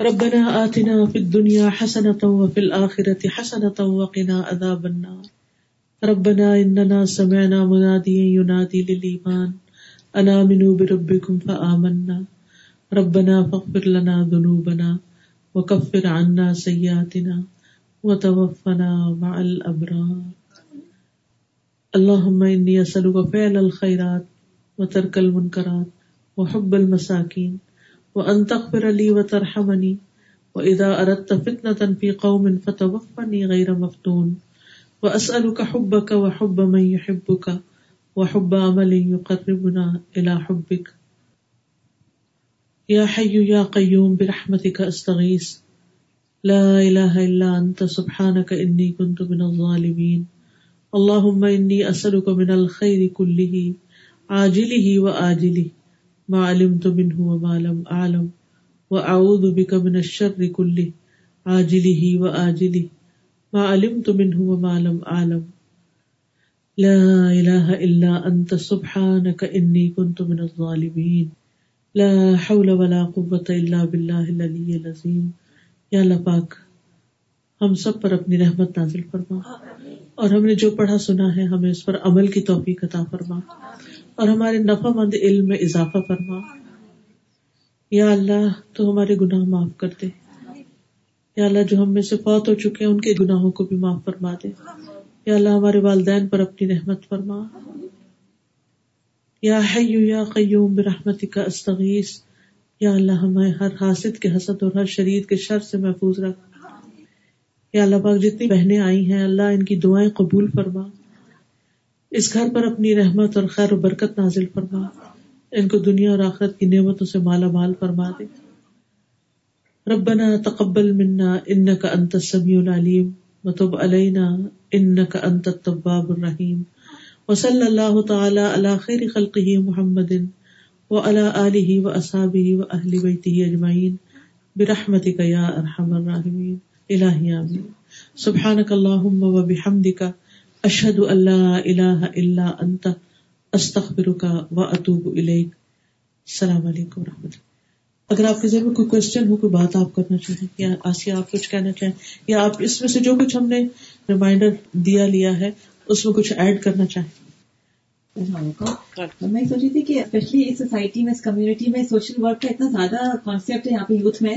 ربنا آتنا فی الدنیا حسنة وفی الآخرة حسنة وقنا عذاب النار. ربنا اننا سمعنا منادیا ینادی للایمان. انا منو بربکم فآمنا. ربنا فاغفر لنا ذنوبنا وكفر عنا سيئاتنا وتوفنا مع الابرار. اللهم اني اسالك فعل الخيرات وترك المنكرات وحب المساكين وان تغفر لي وترحمني واذا اردت فتنه في قوم فتوفني غير مفتون واسالك حبك وحب من يحبك وحب عمل يقربنا الى حبك يا حي يا قيوم برحمتك استغيث لا اله الا انت سبحانك اني كنت من الظالمين اللهم اني اسالك من الخير كله عاجله واجله ما علمت منه وما لم اعلم واعوذ بك من الشر كله عاجله واجله ما علمت منه وما لم اعلم لا اله الا انت سبحانك اني كنت من الظالمين. لا حول ولا قوة الا بالله العلي العظيم. یا اللہ پاک ہم سب پر اپنی رحمت نازل فرما۔ اور ہم نے جو پڑھا سنا ہے ہمیں اس پر عمل کی توفیق عطا فرما۔ اور ہمارے نفع مند علم میں اضافہ فرما۔ یا اللہ، تو ہمارے گناہ معاف کر دے۔ یا اللہ، جو ہم میں سے فوت ہو چکے ہیں، ان کے گناہوں کو بھی معاف فرما دے۔ یا اللہ، ہمارے والدین پر اپنی رحمت فرما۔ یا حیو یا قیوم برحمتک، استغیث۔ یا اللہ، ہمیں ہر حاسد کے حسد اور ہر شریر کے شر سے محفوظ رکھ۔ یا اللہ پاک جتنی بہنیں آئی ہیں، اللہ ان کی دعائیں قبول فرما۔ اس گھر پر اپنی رحمت اور خیر و برکت نازل فرما۔ ان کو دنیا اور آخرت کی نعمتوں سے مالا مال فرما دے۔ ربنا تقبل منا انك انت السميع العليم وتب علينا انك انت التواب الرحيم وصلى الله تعالى على خير خلقه محمد وعلى آله وأصحابه وأهل بيته أجمعين برحمتك يا أرحم الراحمين إلهي آمين سبحانك اللهم وبحمدك أشهد أن لا إله إلا أنت أستغفرك وأتوب إليك السلام علیکم و رحمۃ اللہ۔ اگر آپ کے ذہن میں کوئی کوشچن ہو، کوئی بات آپ کرنا چاہیں، یا آسیہ آپ کچھ کہنا چاہیں، یا آپ اس میں سے جو کچھ ہم نے ریمائنڈر دیا لیا ہے، اس میں کچھ ایڈ کرنا چاہیں۔ میں سوچ رہی تھی کہ اسپیشلی اس سوسائٹی میں، اس کمیونٹی میں سوشل ورک کا اتنا زیادہ کانسیپٹ ہے، یہاں پہ یوتھ میں۔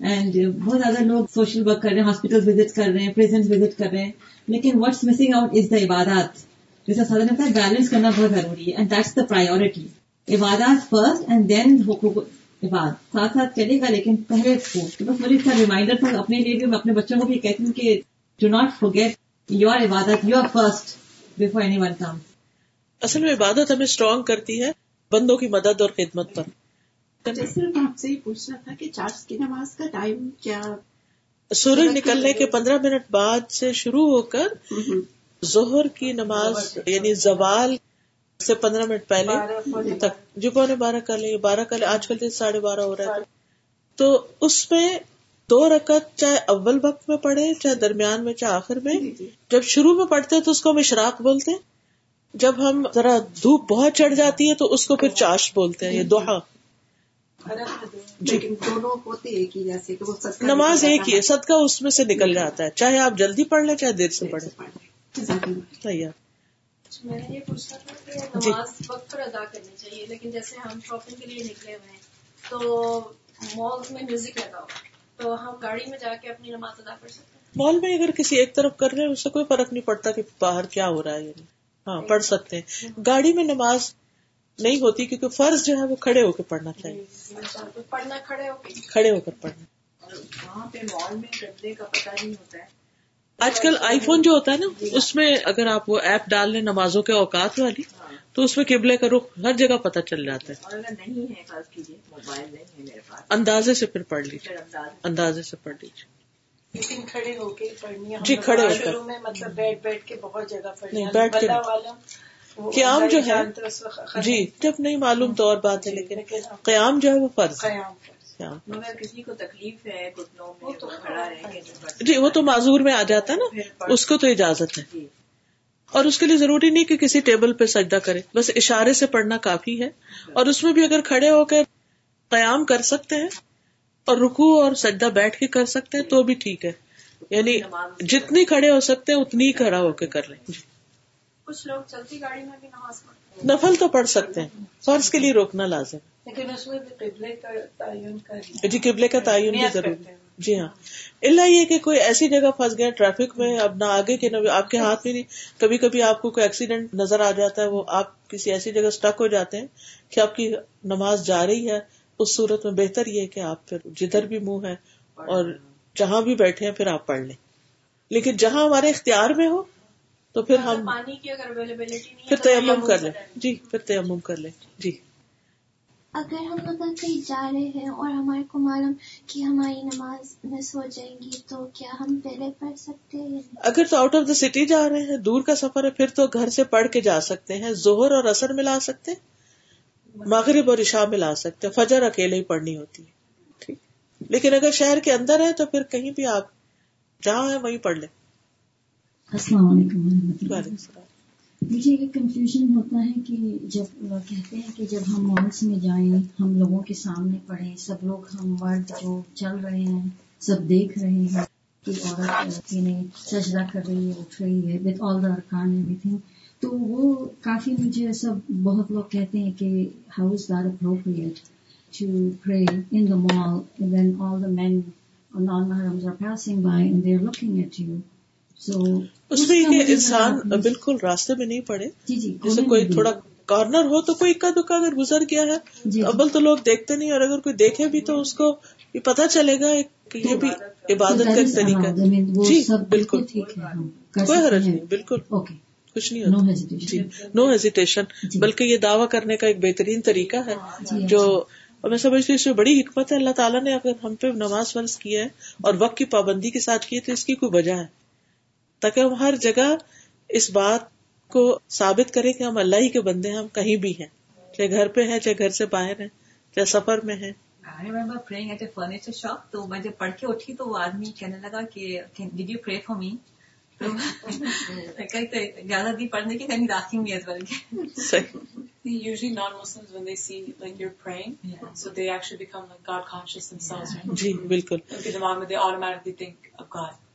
اینڈ uh, بہت زیادہ لوگ سوشل ورک کر رہے ہیں ہاسپٹل وزٹ کر رہے ہیں پریزنٹ وزٹ کر رہے ہیں. لیکن what's missing out is the عبادات جیسا سادہ نے بتایا بیلنس کرنا بہت ضروری ہے. اینڈ دیٹس دا پرائیورٹی عبادات فرسٹ اینڈ دین حقوق عباد. ساتھ ساتھ چلے گا لیکن پہلے بس مجھے اس کا ریمائنڈر تھا، اپنے لیے بھی میں اپنے بچوں کو بھی کہتی ہوں کہ do not forget you are عبادت you are first before anyone comes اصل میں عبادت ہمیں اسٹرانگ کرتی ہے بندوں کی مدد اور خدمت پر. صرف آپ سے پوچھنا تھا کہ چارج کی نماز کا ٹائم کیا سورج نکلنے کے پندرہ منٹ بعد سے شروع ہو کر ظہر کی نماز یعنی زوال سے پندرہ منٹ پہلے تک۔ جو پونے بارہ کا لے بارہ کا لے آج کل ساڑھے بارہ ہو رہا ہے۔ تو اس میں دو رکعت چاہے اول وقت میں پڑھے چاہے درمیان میں چاہے آخر میں۔ جی، جی۔ جب شروع میں پڑھتے تو اس کو ہم اشراق بولتے۔ ہیں جب ہم ذرا دھوپ بہت چڑھ جاتی ہے تو اس کو پھر چاش بولتے ہیں یہ دوہا دونوں ہوتے ایک ہی جیسے نماز ایک ہی ہے صدقہ اس میں سے نکل جاتا ہے۔ چاہے آپ جلدی پڑھ لیں چاہے دیر سے پڑھیں۔ صحیح میں نے یہ پوچھنا تھا کہ جی۔ نماز وقت پر ادا کرنی چاہیے لیکن جیسے ہم شاپنگ کے لیے نکلے ہوئے ہیں تو مال میں میوزک لگا ہوا تو ہم گاڑی میں جا کے اپنی نماز ادا کر سکتے ہیں؟ مال میں اگر کسی ایک طرف کر رہے ہیں اس سے کوئی فرق نہیں پڑتا کہ باہر کیا ہو رہا ہے ہاں پڑھ سکتے ہیں۔ گاڑی میں نماز نہیں ہوتی کیونکہ فرض جو ہے وہ کھڑے ہو کے پڑھنا چاہیے۔ پڑھنا کھڑے ہو کے۔ کھڑے ہو کر پڑھنا۔ وہاں پہ مال میں کا پتہ نہیں ہوتا ہے۔ آج کل آئی فون جو ہوتا ہے نا اس میں اگر آپ وہ ایپ ڈال لیں نمازوں کے اوقات والی تو اس میں قبلے کا رخ ہر جگہ پتہ چل جاتا ہے۔ نہیں ہے فرض کیجیے موبائل نہیں ہے میرے پاس۔ اندازے سے پھر پڑھ لیجیے اندازے سے۔ پڑھ لیجیے لیکن کھڑے ہو کے پڑھنی جی، کھڑے ہو کر۔ شروع میں مطلب بیٹھ بیٹھ کے بہت جگہ پڑھنی بیٹھ کے قیام جو ہے جی جب نہیں معلوم تو اور بات ہے لیکن قیام جو ہے وہ فرض ہے۔ قیام فرض۔ قیام۔ مگر کسی کو تکلیف ہے گھٹنوں میں وہ کھڑا رہ کے نہیں پڑھ جی وہ تو معذور میں آ جاتا ہے نا اس کو تو اجازت ہے۔ جی۔ اور اس کے لیے ضروری نہیں کہ کسی ٹیبل پہ سجدہ کرے بس اشارے سے پڑھنا کافی ہے۔ اور اس میں بھی اگر کھڑے ہو کر قیام کر سکتے ہیں اور رکو اور سجدہ بیٹھ کے کر سکتے ہیں تو بھی ٹھیک ہے۔ یعنی جتنی کھڑے ہو سکتے ہیں اتنی ہی کھڑا ہو کے کر لیں۔ جی۔ کچھ لوگ چلتی گاڑی میں بھی نماز پڑھتے نفل تو پڑھ سکتے ہیں فرض کے لیے روکنا لازم۔ لیکن اس میں بھی قبلے کا تعین کر جی قبلے کا تعین بھی ضروری۔ جی ہاں۔ اللہ یہ کہ کوئی ایسی جگہ پھنس گیا ٹریفک میں اب نہ آگے کے نہ آپ کے ہاتھ میں نہیں۔ کبھی کبھی آپ کو کوئی ایکسیڈنٹ نظر آ جاتا ہے وہ آپ کسی ایسی جگہ اسٹک ہو جاتے ہیں کہ آپ کی نماز جا رہی ہے۔ اس صورت میں بہتر یہ ہے کہ آپ پھر جدھر بھی منہ ہے اور جہاں بھی بیٹھے ہیں پھر آپ پڑھ لیں۔ لیکن جہاں ہمارے اختیار میں ہو تو پھر ہم پانی کی اگر اویلیبلٹی نہیں ہے پھر تیمم کر لیں۔ جی پھر تیمم کر لیں۔ جی۔ اگر ہم اگر کہیں جا رہے ہیں اور ہمارے کو معلوم کہ ہماری نماز مس ہو جائے گی تو کیا ہم پہلے پڑھ سکتے ہیں؟ اگر تو آؤٹ آف دا سٹی جا رہے ہیں دور کا سفر ہے پھر تو گھر سے پڑھ کے جا سکتے ہیں۔ زہر اور اثر ملا سکتے ہیں مغرب اور عشاء ملا سکتے ہیں۔ فجر اکیلے ہی پڑھنی ہوتی ہے۔ ٹھیک۔ لیکن اگر شہر کے اندر ہے تو پھر کہیں بھی آپ جہاں ہے وہیں پڑھ لیں۔ السلام علیکم ورحمۃ اللہ مجھے ایک کنفیوژن ہوتا ہے کہ جب کہتے ہیں کہ جب ہم مالس میں جائیں ہم لوگوں کے سامنے پڑھیں سب لوگ ہم مرد جو چل رہے ہیں سب دیکھ رہے ہیں کہ عورت سجدہ کر رہی ہے اٹھ رہی ہے وتھ آل دا ارکان ایوری تھنگ تو وہ کافی مجھے سب بہت لوگ کہتے ہیں کہ how is there appropriate to pray in the mall when all the men non محرمز are passing by and they are looking at you اس میں یہ کہ انسان بالکل راستے میں نہیں پڑے۔ جی جی جیسے کوئی تھوڑا کارنر ہو تو کوئی اکا دکا اگر گزر گیا ہے۔ جی۔ ابل تو لوگ دیکھتے نہیں اور اگر کوئی دیکھے بھی تو اس کو یہ پتا چلے گا کہ یہ بھی عبادت کا ایک طریقہ ہے۔ جی بالکل ہے کوئی حرج نہیں بالکل۔ کچھ نہیں ہوتا۔ جی نو ہیزیٹیشن جی۔ بلکہ یہ دعویٰ کرنے کا ایک بہترین طریقہ ہے جی، جو میں سمجھتی ہوں اس میں بڑی حکمت ہے۔ اللہ تعالیٰ نے اگر ہم پہ نماز فرض کیا ہے اور وقت کی پابندی کے ساتھ کی ہے تو اس کی کوئی وجہ ہے۔ تاکہ ہم ہر جگہ اس بات کو ثابت کریں کہ ہم اللہ ہی کے بندے ہیں ہم کہیں بھی ہیں۔ چاہے گھر پہ ہیں چاہے گھر سے باہر ہیں چاہے سفر میں ہیں۔ I remember praying at a furniture shop. تو میں جب پڑھ کے اٹھی تو وہ آدمی کہنے لگا کہ did you pray for me اجازت دی پڑھنے کی کہیں راسکنگ بھی ایز ویل صحیح۔ Usually non-Muslims when they see like you're praying, so they actually become like God conscious themselves. Right? جی بالکل۔ Because the moment they automatically think of God. when you're praying.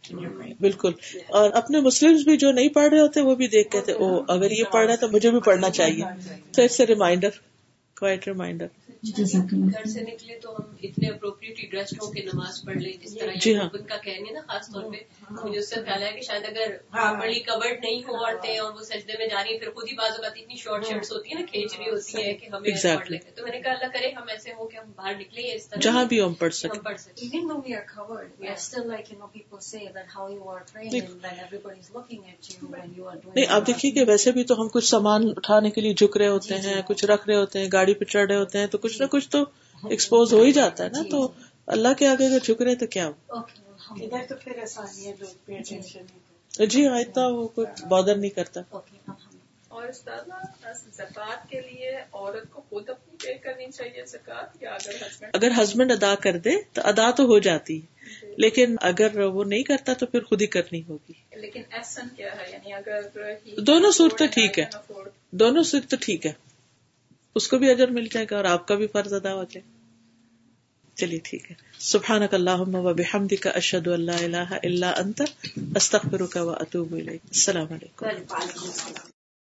بالکل۔ اور اپنے مسلم بھی جو نہیں پڑھ رہے ہوتے، وہ بھی دیکھ کے تھے او اگر یہ پڑھ رہا ہے تو مجھے بھی پڑھنا چاہیے۔ تو it's a reminder quite reminder گھر سے نکلے تو ہم اتنے اپروپریٹلی ڈریسڈ ہو کے نماز پڑھ لیں جس طرح جی یہ ہاں۔ ان کا کہنے نا خاص طور پہ مجھے اس سے خیال ہے کہ شاید اگر پراپرلی کورڈ نہیں ہو عورتیں اور وہ سجدے میں جا رہی ہیں پھر خود ہی بعض اوقات اتنی شارٹ شرٹس ہوتی ہیں نا کھینچ رہی ہوتی ہے کہ ہمیں پڑھ. لیں تو میں نے کہا اللہ کرے ہم ایسے ہو کہ ہم باہر نکلے اس طرح جہاں بھی ہم پڑھ ہم سکیں پڑھ سکیں۔ Even though we are covered, we are still like, you know, people say that how you are praying Like- and when everybody's looking at you when you are doing نہیں آپ دیکھیے کہ ویسے بھی تو ہم کچھ سامان اٹھانے کے لیے جھک رہے ہوتے ہیں کچھ رکھ رہے ہوتے ہیں گاڑی پہ چڑھ رہے ہوتے ہیں تو کچھ نہ کچھ تو ایکسپوز ہو ہی جاتا ہے نا تو اللہ کے آگے اگر جھک رہے تو کیا؟ جی۔ ہاں اتنا وہ کوئی بادر نہیں کرتا. اور استاد زکوٰۃ کے لیے عورت کو خود اپنی پے کرنی چاہیے یا اگر ہسبینڈ اگر ہسبینڈ ادا کر دے تو ادا تو ہو جاتی ہے لیکن اگر وہ نہیں کرتا تو پھر خود ہی کرنی ہوگی۔ لیکن ایسن کیا ہے؟ یعنی اگر دونوں صورتیں afford, ٹھیک ہے. دونوں تو ٹھیک ہے۔ اس کو بھی اجر مل جائے گا اور آپ کا بھی فرض ادا ہو جائے چلیے ٹھیک ہے۔ سبحان اللہم اللہ بحمدک کا اشد اللہ اللہ اللہ انت استخر و اتوب السلام علیکم۔